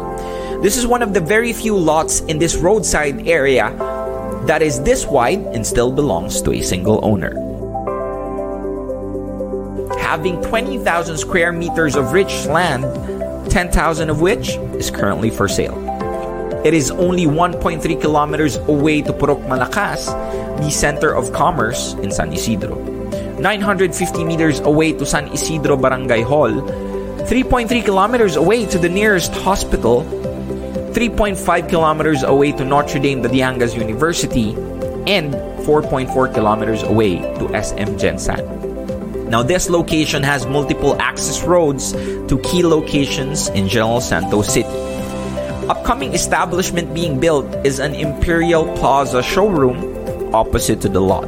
This is one of the very few lots in this roadside area that is this wide and still belongs to a single owner. Having 20,000 square meters of rich land, 10,000 of which is currently for sale. It is only 1.3 kilometers away to Purok Malakas, the center of commerce in San Isidro. 950 meters away to San Isidro Barangay Hall, 3.3 kilometers away to the nearest hospital, 3.5 kilometers away to Notre Dame de Diangas University, and 4.4 kilometers away to SM Gensan. Now, this location has multiple access roads to key locations in General Santos City. Upcoming establishment being built is an Imperial Plaza showroom opposite to the lot.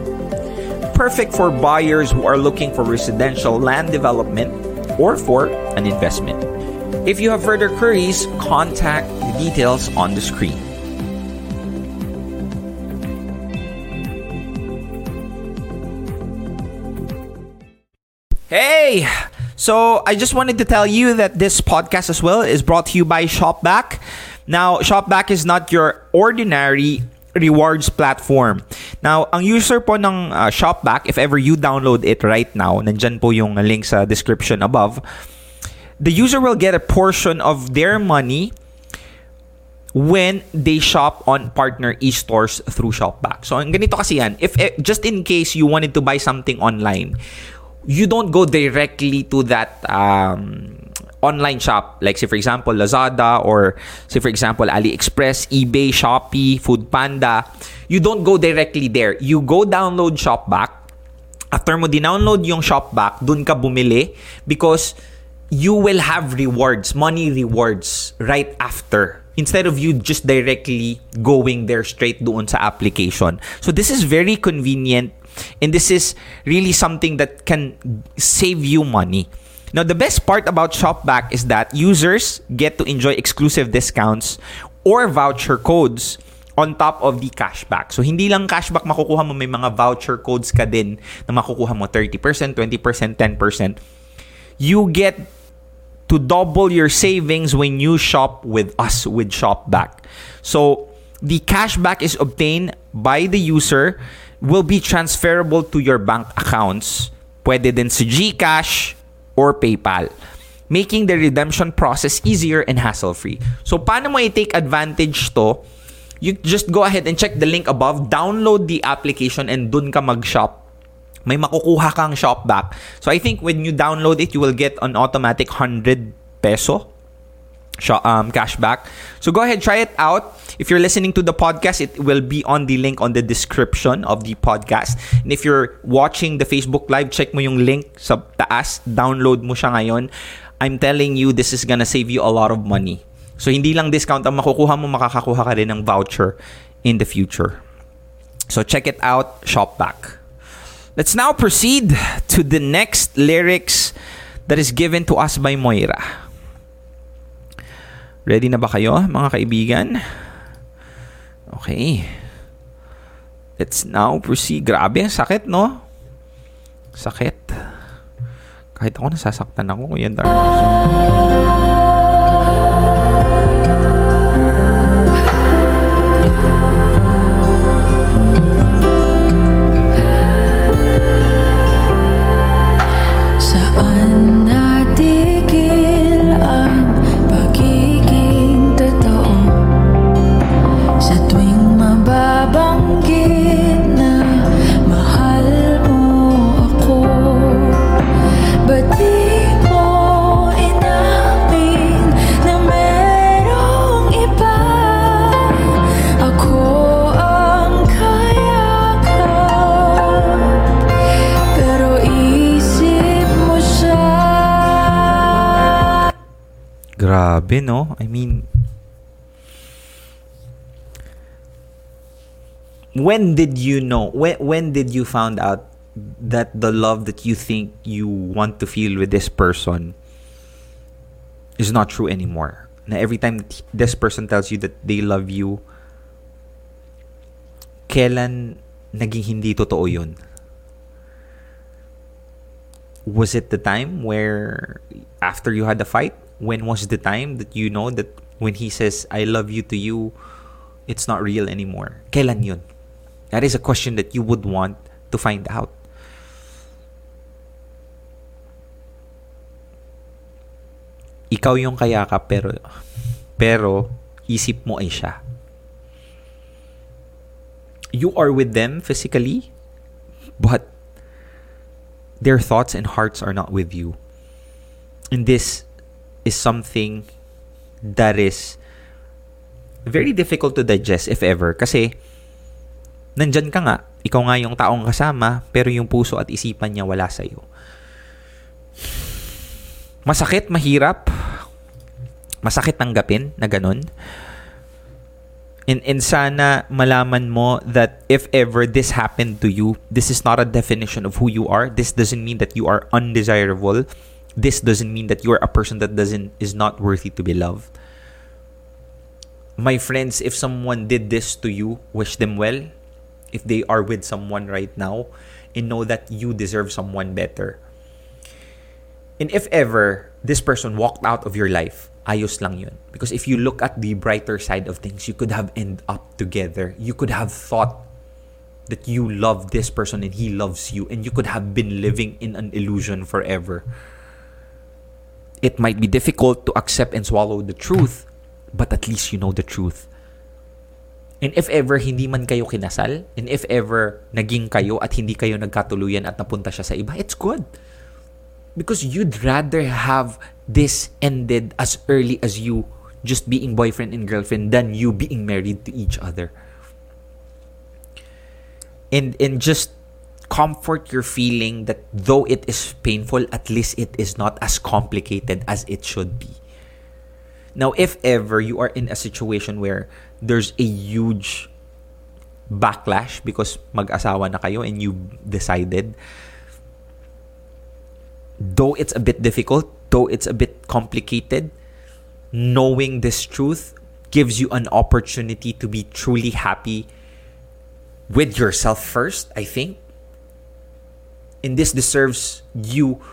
Perfect for buyers who are looking for residential land development or for an investment. If you have further queries, contact the details on the screen. Hey! So, I just wanted to tell you that this podcast as well is brought to you by Shopback. Now, Shopback is not your ordinary rewards platform. Now, ang user po ng uh, Shopback, if ever you download it right now, nandyan po yung link sa description above, the user will get a portion of their money when they shop on partner e-stores through Shopback. So, ang ganito kasi yan, if eh, just in case you wanted to buy something online, you don't go directly to that um, online shop like say for example Lazada or say for example AliExpress, eBay, Shopee, Foodpanda. You don't go directly there. You go download Shopback. After mo dinownload yung Shopback, dun ka bumili because you will have rewards, money rewards right after instead of you just directly going there straight doon sa application. So this is very convenient and this is really something that can save you money. Now, the best part about Shopback is that users get to enjoy exclusive discounts or voucher codes on top of the cashback. So, hindi lang cashback makukuha mo, may mga voucher codes ka din na makukuha mo 30%, 20%, 10%. You get to double your savings when you shop with us with Shopback. So, the cashback is obtained by the user will be transferable to your bank accounts. Pwede din sa GCash or PayPal. Making the redemption process easier and hassle-free. So, paano mo i-take advantage to? You just go ahead and check the link above, download the application, and dun ka mag-shop may makukuha kang shopback. So I think when you download it, you will get an automatic 100 peso um, cashback. So go ahead, try it out. If you're listening to the podcast, it will be on the link on the description of the podcast. And if you're watching the Facebook Live, check mo yung link sa taas. Download mo siya ngayon. I'm telling you, this is gonna save you a lot of money. So hindi lang discount ang makukuha mo, makakakuha ka rin ng voucher in the future. So check it out, Shopback. Let's now proceed to the next lyrics that is given to us by Moira. Ready na ba kayo, mga kaibigan? Okay. Let's now proceed. Grabe, ang sakit, no? Sakit. Kahit ako nasasaktan ako, Kuya Darmus. Grabe, no? I mean, when did you know? When when did you found out that the love that you think you want to feel with this person is not true anymore? Every time this person tells you that they love you, kailan naging hindi totoo yun? was it the time where after you had the fight when was the time that you know that when he says i love you to you it's not real anymore? Kailan yun? That is a question that you would want to find out. Ikaw yung kayakap pero pero isip mo ay siya. You are with them physically but their thoughts and hearts are not with you. And this is something that is very difficult to digest if ever kasi nandyan ka nga, ikaw nga yung taong kasama pero yung puso at isipan niya wala sa iyo. Masakit, mahirap. Masakit tanggapin na ganun. And, and sana malaman mo that if ever this happened to you, this is not a definition of who you are. This doesn't mean that you are undesirable. This doesn't mean that you are a person that doesn't is not worthy to be loved. My friends, if someone did this to you, wish them well. If they are with someone right now, and know that you deserve someone better. And if ever this person walked out of your life, ayos lang yun. Because if you look at the brighter side of things, you could have end up together. You could have thought that you love this person and he loves you and you could have been living in an illusion forever. It might be difficult to accept and swallow the truth, but at least you know the truth. And if ever hindi man kayo kinasal, and if ever naging kayo at hindi kayo nagkatuluyan at napunta siya sa iba, it's good. Because you'd rather have this ended as early as you just being boyfriend and girlfriend than you being married to each other. And and just comfort your feeling that though it is painful, at least it is not as complicated as it should be. Now, if ever you are in a situation where there's a huge backlash because mag-asawa na kayo and you decided though it's a bit difficult, though it's a bit complicated, knowing this truth gives you an opportunity to be truly happy with yourself first, I think. And this deserves you,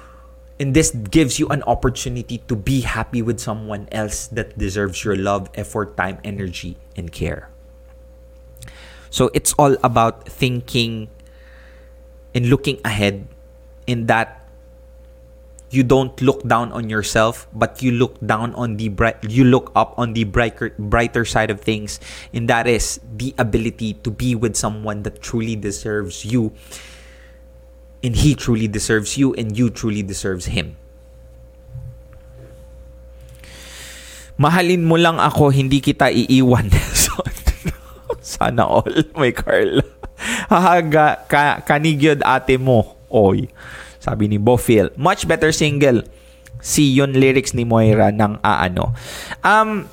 and this gives you an opportunity to be happy with someone else that deserves your love, effort, time, energy, and care. So it's all about thinking and looking ahead in that you don't look down on yourself but you look down on the bright you look up on the brighter brighter side of things and that is the ability to be with someone that truly deserves you And he truly deserves you and you truly deserves him. Mahalin mo lang ako, hindi kita iiwan. [LAUGHS] Sana all, my Carla. Hahaga, ka, kanigyod ate mo. Oy. Sabi ni Bofil. Much better single. Si yun lyrics ni Moira ng aano. Um,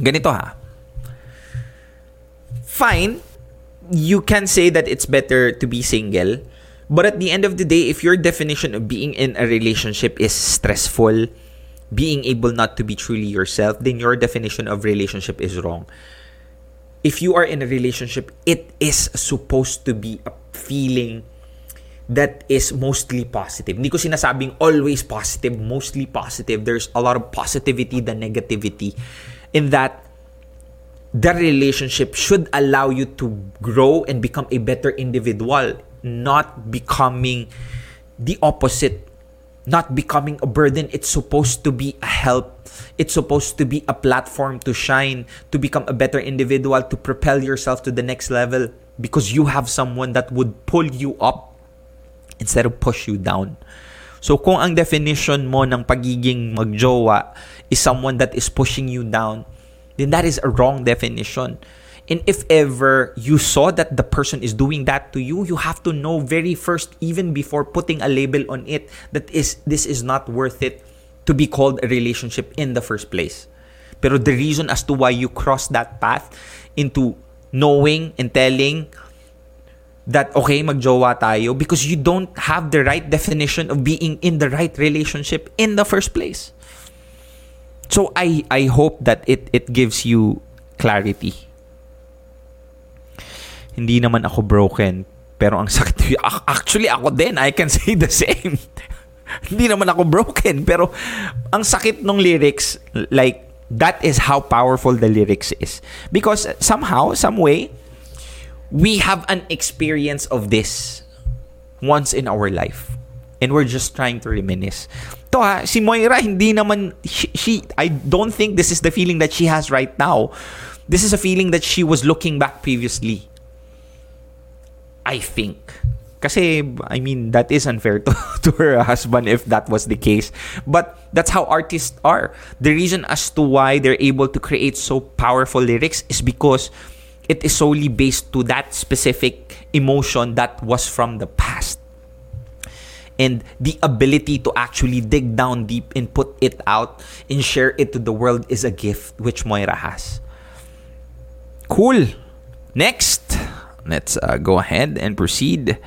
ganito ha. Fine, you can say that it's better to be single. But at the end of the day, if your definition of being in a relationship is stressful, being able not to be truly yourself, then your definition of relationship is wrong. If you are in a relationship, it is supposed to be a feeling that is mostly positive. Hindi ko sinasabing always positive, mostly positive. There's a lot of positivity than negativity in that the relationship should allow you to grow and become a better individual, not becoming the opposite, not becoming a burden. It's supposed to be a help. It's supposed to be a platform to shine, to become a better individual, to propel yourself to the next level because you have someone that would pull you up instead of push you down. So kung ang definition mo ng pagiging magjowa is someone that is pushing you down, then that is a wrong definition. And if ever you saw that the person is doing that to you, you have to know very first, even before putting a label on it, that is this is not worth it to be called a relationship in the first place. Pero the reason as to why you cross that path into knowing and telling that okay magjowa tayo because you don't have the right definition of being in the right relationship in the first place. So I I hope that it it gives you clarity. Hindi naman ako broken pero ang sakit [LAUGHS] ac- actually ako din I can say the same. [LAUGHS] Hindi naman ako broken pero ang sakit ng lyrics like that is how powerful the lyrics is because somehow some way we have an experience of this once in our life and we're just trying to reminisce. To ha, si Moira hindi naman she, she I don't think this is the feeling that she has right now. This is a feeling that she was looking back previously. I think. Kasi, I mean, that is unfair [LAUGHS] to, to her husband if that was the case. But that's how artists are. The reason as to why they're able to create so powerful lyrics is because it is solely based to that specific emotion that was from the past. And the ability to actually dig down deep and put it out and share it to the world is a gift which Moira has. Cool. Next, let's uh, go ahead and proceed.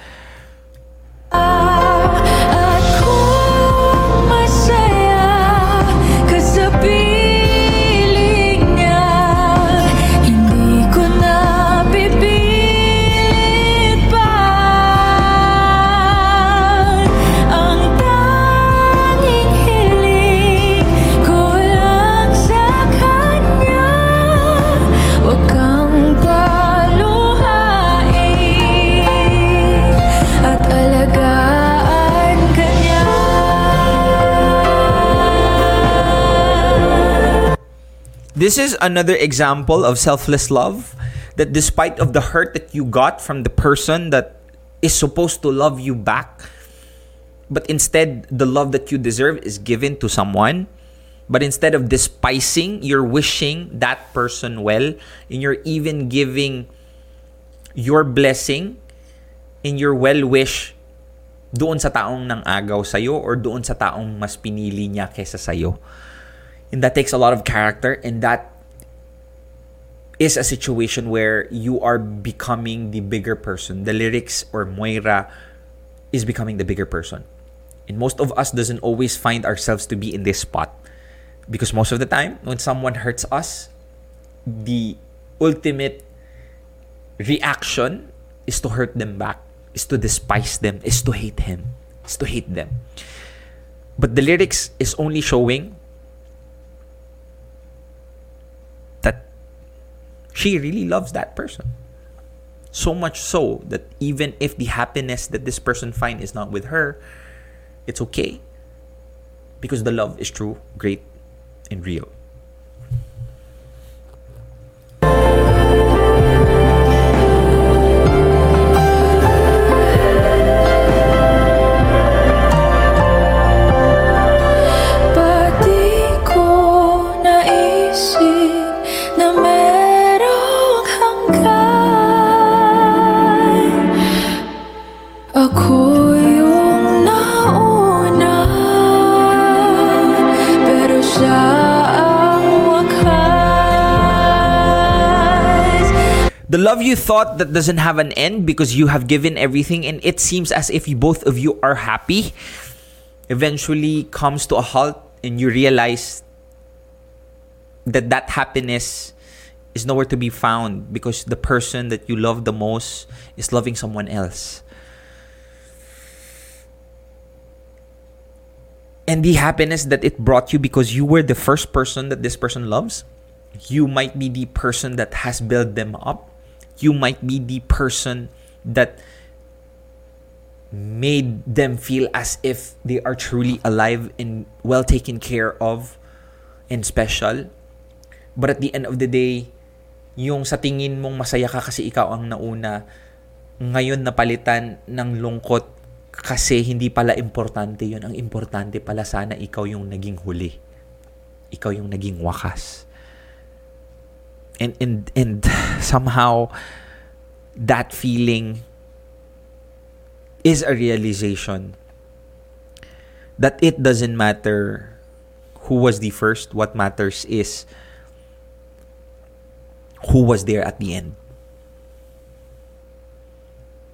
This is another example of selfless love that despite of the hurt that you got from the person that is supposed to love you back but instead the love that you deserve is given to someone but instead of despising you're wishing that person well and you're even giving your blessing and your well wish doon sa taong nang agaw sa'yo or doon sa taong mas pinili niya kesa sa'yo. And that takes a lot of character and that is a situation where you are becoming the bigger person. The lyrics or Moira is becoming the bigger person. And most of us doesn't always find ourselves to be in this spot. Because most of the time, when someone hurts us, the ultimate reaction is to hurt them back, is to despise them, is to hate him, is to hate them. But the lyrics is only showing she really loves that person. So much so that even if the happiness that this person find is not with her, it's okay. Because the love is true, great, and real. Love you thought that doesn't have an end because you have given everything and it seems as if you, both of you are happy eventually comes to a halt and you realize that that happiness is nowhere to be found because the person that you love the most is loving someone else. And the happiness that it brought you because you were the first person that this person loves, you might be the person that has built them up. You might be the person that made them feel as if they are truly alive and well taken care of and special. But at the end of the day, yung sa tingin mong masaya ka kasi ikaw ang nauna, ngayon napalitan ng lungkot kasi hindi pala importante yun. Ang importante pala sana ikaw yung naging huli. Ikaw yung naging wakas. And, and, and somehow, that feeling is a realization that it doesn't matter who was the first. What matters is who was there at the end.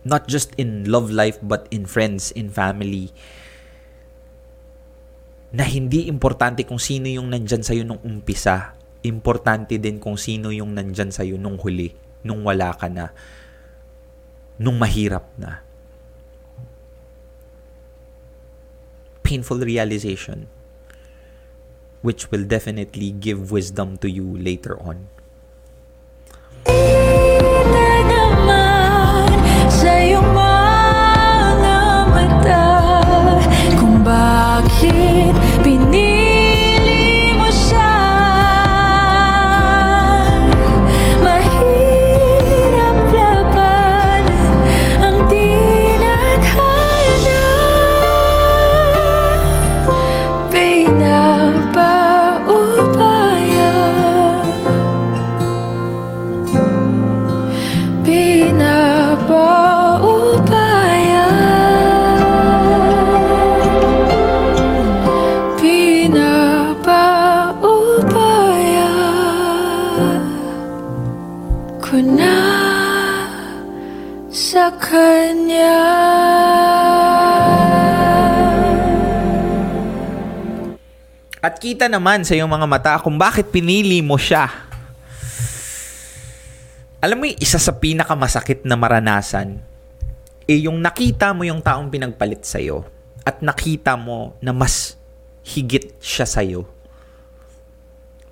Not just in love life, but in friends, in family. Na hindi importante kung sino yung nandyan sa'yo nung umpisa. Importante din kung sino yung nandyan sa'yo nung huli, nung wala ka na, nung mahirap na. Painful realization which will definitely give wisdom to you later on. At kita naman sa iyong mga mata kung bakit pinili mo siya. Alam mo yung isa sa pinakamasakit na maranasan, eh yung nakita mo yung taong pinagpalit sa'yo at nakita mo na mas higit siya sa'yo.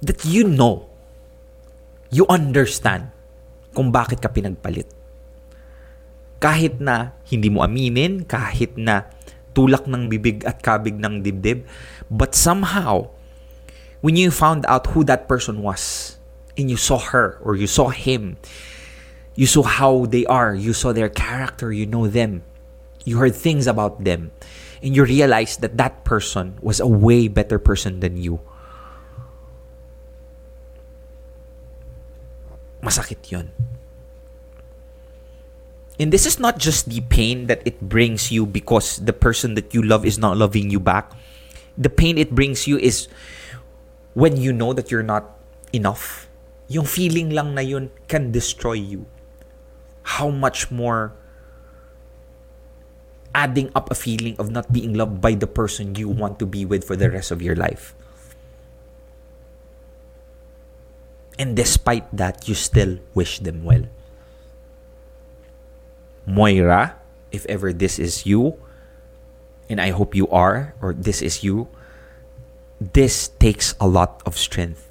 That you know, you understand kung bakit ka pinagpalit. Kahit na hindi mo aminin, kahit na tulak ng bibig at kabig ng dibdib, but somehow, when you found out who that person was, and you saw her or you saw him, you saw how they are, you saw their character, you know them, you heard things about them, and you realized that that person was a way better person than you. Masakit yun. And this is not just the pain that it brings you because the person that you love is not loving you back. The pain it brings you is when you know that you're not enough. Yung feeling lang na yun can destroy you. How much more adding up a feeling of not being loved by the person you want to be with for the rest of your life. And despite that, you still wish them well. Moira, if ever this is you, and I hope you are, or this is you, this takes a lot of strength.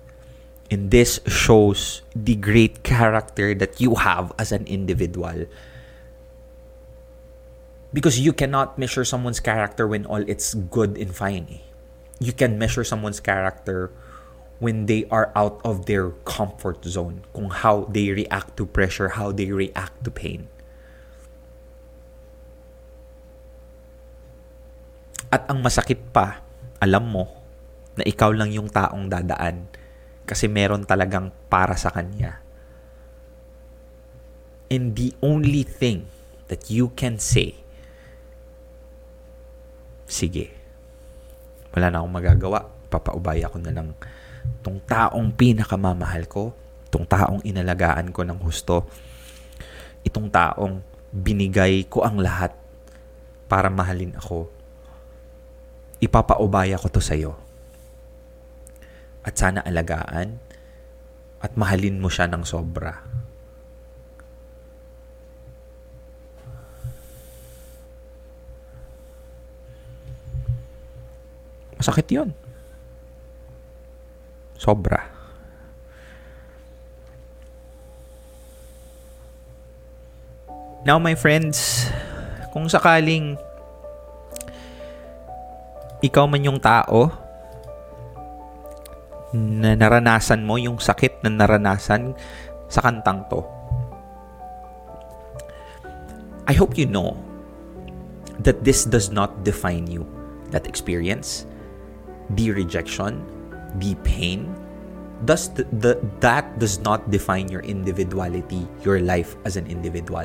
And this shows the great character that you have as an individual. Because you cannot measure someone's character when all it's good and fine. eh. You can measure someone's character when they are out of their comfort zone. Kung how they react to pressure, how they react to pain. At ang masakit pa, alam mo na ikaw lang yung taong dadaan kasi meron talagang para sa kanya. And the only thing that you can say, sige, wala na akong magagawa, papaubaya ko na lang tong taong pinakamamahal ko, tong taong inalagaan ko ng husto, itong taong binigay ko ang lahat para mahalin ako. Ipapaubaya ko to sa'yo. At sana alagaan at mahalin mo siya ng sobra. Masakit yun. Sobra. Now, my friends, kung sakaling ikaw man yung tao na naranasan mo yung sakit na naranasan sa kantang to. I hope you know that this does not define you. That experience, the rejection, the pain, does the, the, that does not define your individuality, your life as an individual.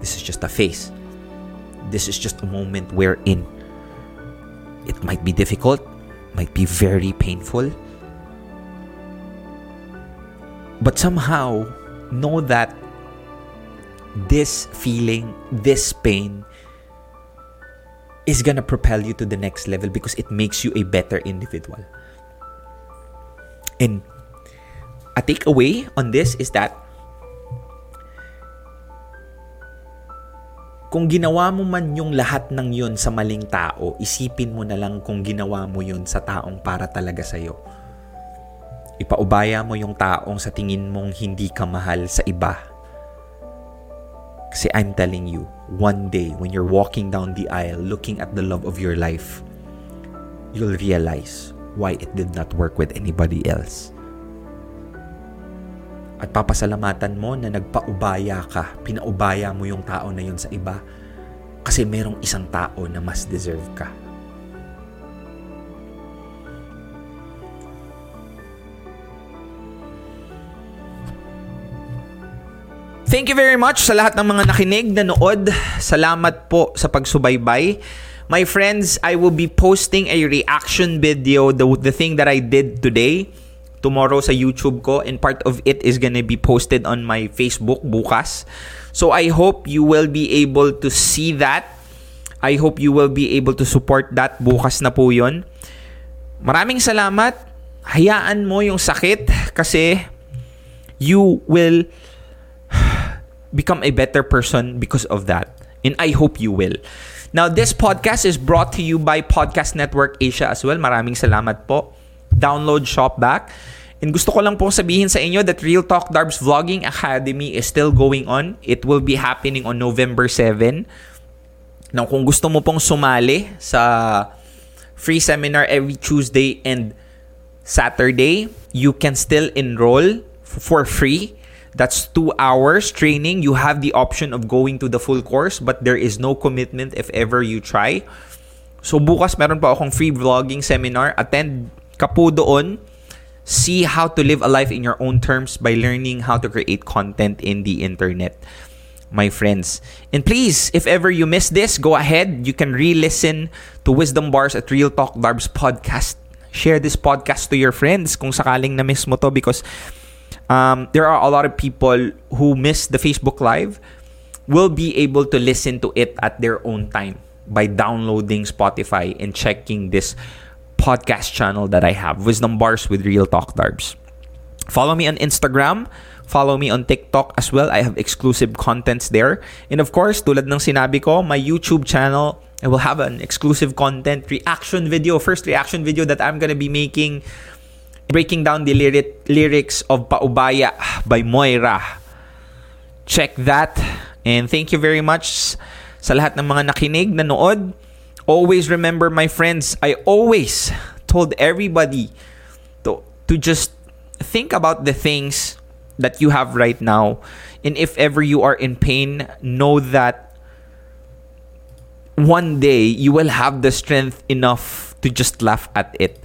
This is just a phase. This is just a moment wherein it might be difficult, might be very painful. But somehow, know that this feeling, this pain, is gonna propel you to the next level because it makes you a better individual. And a takeaway on this is that kung ginawa mo man yung lahat ng yun sa maling tao, isipin mo na lang kung ginawa mo yun sa taong para talaga sa'yo. Ipaubaya mo yung taong sa tingin mong hindi ka mahal sa iba. Kasi I'm telling you, one day when you're walking down the aisle looking at the love of your life, you'll realize why it did not work with anybody else. At papasalamatan mo na nagpaubaya ka, pinaubaya mo yung tao na yun sa iba kasi merong isang tao na mas deserve ka. Thank you very much sa lahat ng mga nakinig, nanood. Salamat po sa pagsubaybay. My friends, I will be posting a reaction video, the, the thing that I did today, tomorrow sa YouTube ko. And part of it is gonna be posted on my Facebook bukas. So I hope you will be able to see that. I hope you will be able to support that. Bukas na po yon. Maraming salamat. Hayaan mo yung sakit kasi you will become a better person because of that. And I hope you will. Now, this podcast is brought to you by Podcast Network Asia as well. Maraming salamat po. Download Shopback. And gusto ko lang po sabihin sa inyo that Real Talk Darbs Vlogging Academy is still going on. It will be happening on November 7. Now, kung gusto mo pong sumali sa free seminar every Tuesday and Saturday, you can still enroll for free. That's two hours training. You have the option of going to the full course, but there is no commitment if ever you try. So bukas meron pa akong free vlogging seminar. Attend ka po doon. See how to live a life in your own terms by learning how to create content in the internet. My friends. And please, if ever you miss this, go ahead. You can re-listen to Wisdom Bars at Real Talk Darbs podcast. Share this podcast to your friends kung sakaling na-miss mo to because um, there are a lot of people who miss the Facebook Live will be able to listen to it at their own time by downloading Spotify and checking this podcast channel that I have, Wisdom Bars with Real Talk Darbs. Follow me on Instagram. Follow me on TikTok as well. I have exclusive contents there. And of course, tulad ng sinabi ko, my YouTube channel, I will have an exclusive content reaction video, first reaction video that I'm gonna be making breaking down the lyric, lyrics of Paubaya by Moira. Check that. And thank you very much sa lahat ng mga nakinig, nanood. Always remember, my friends, I always told everybody to, to just think about the things that you have right now. And if ever you are in pain, know that one day you will have the strength enough to just laugh at it.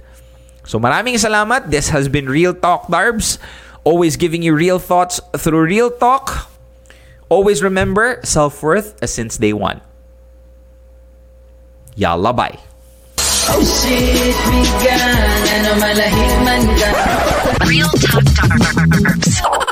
So maraming salamat. This has been Real Talk Darbs. Always giving you real thoughts through real talk. Always remember self-worth since day one. Yalla bye. Real Talk Darbs.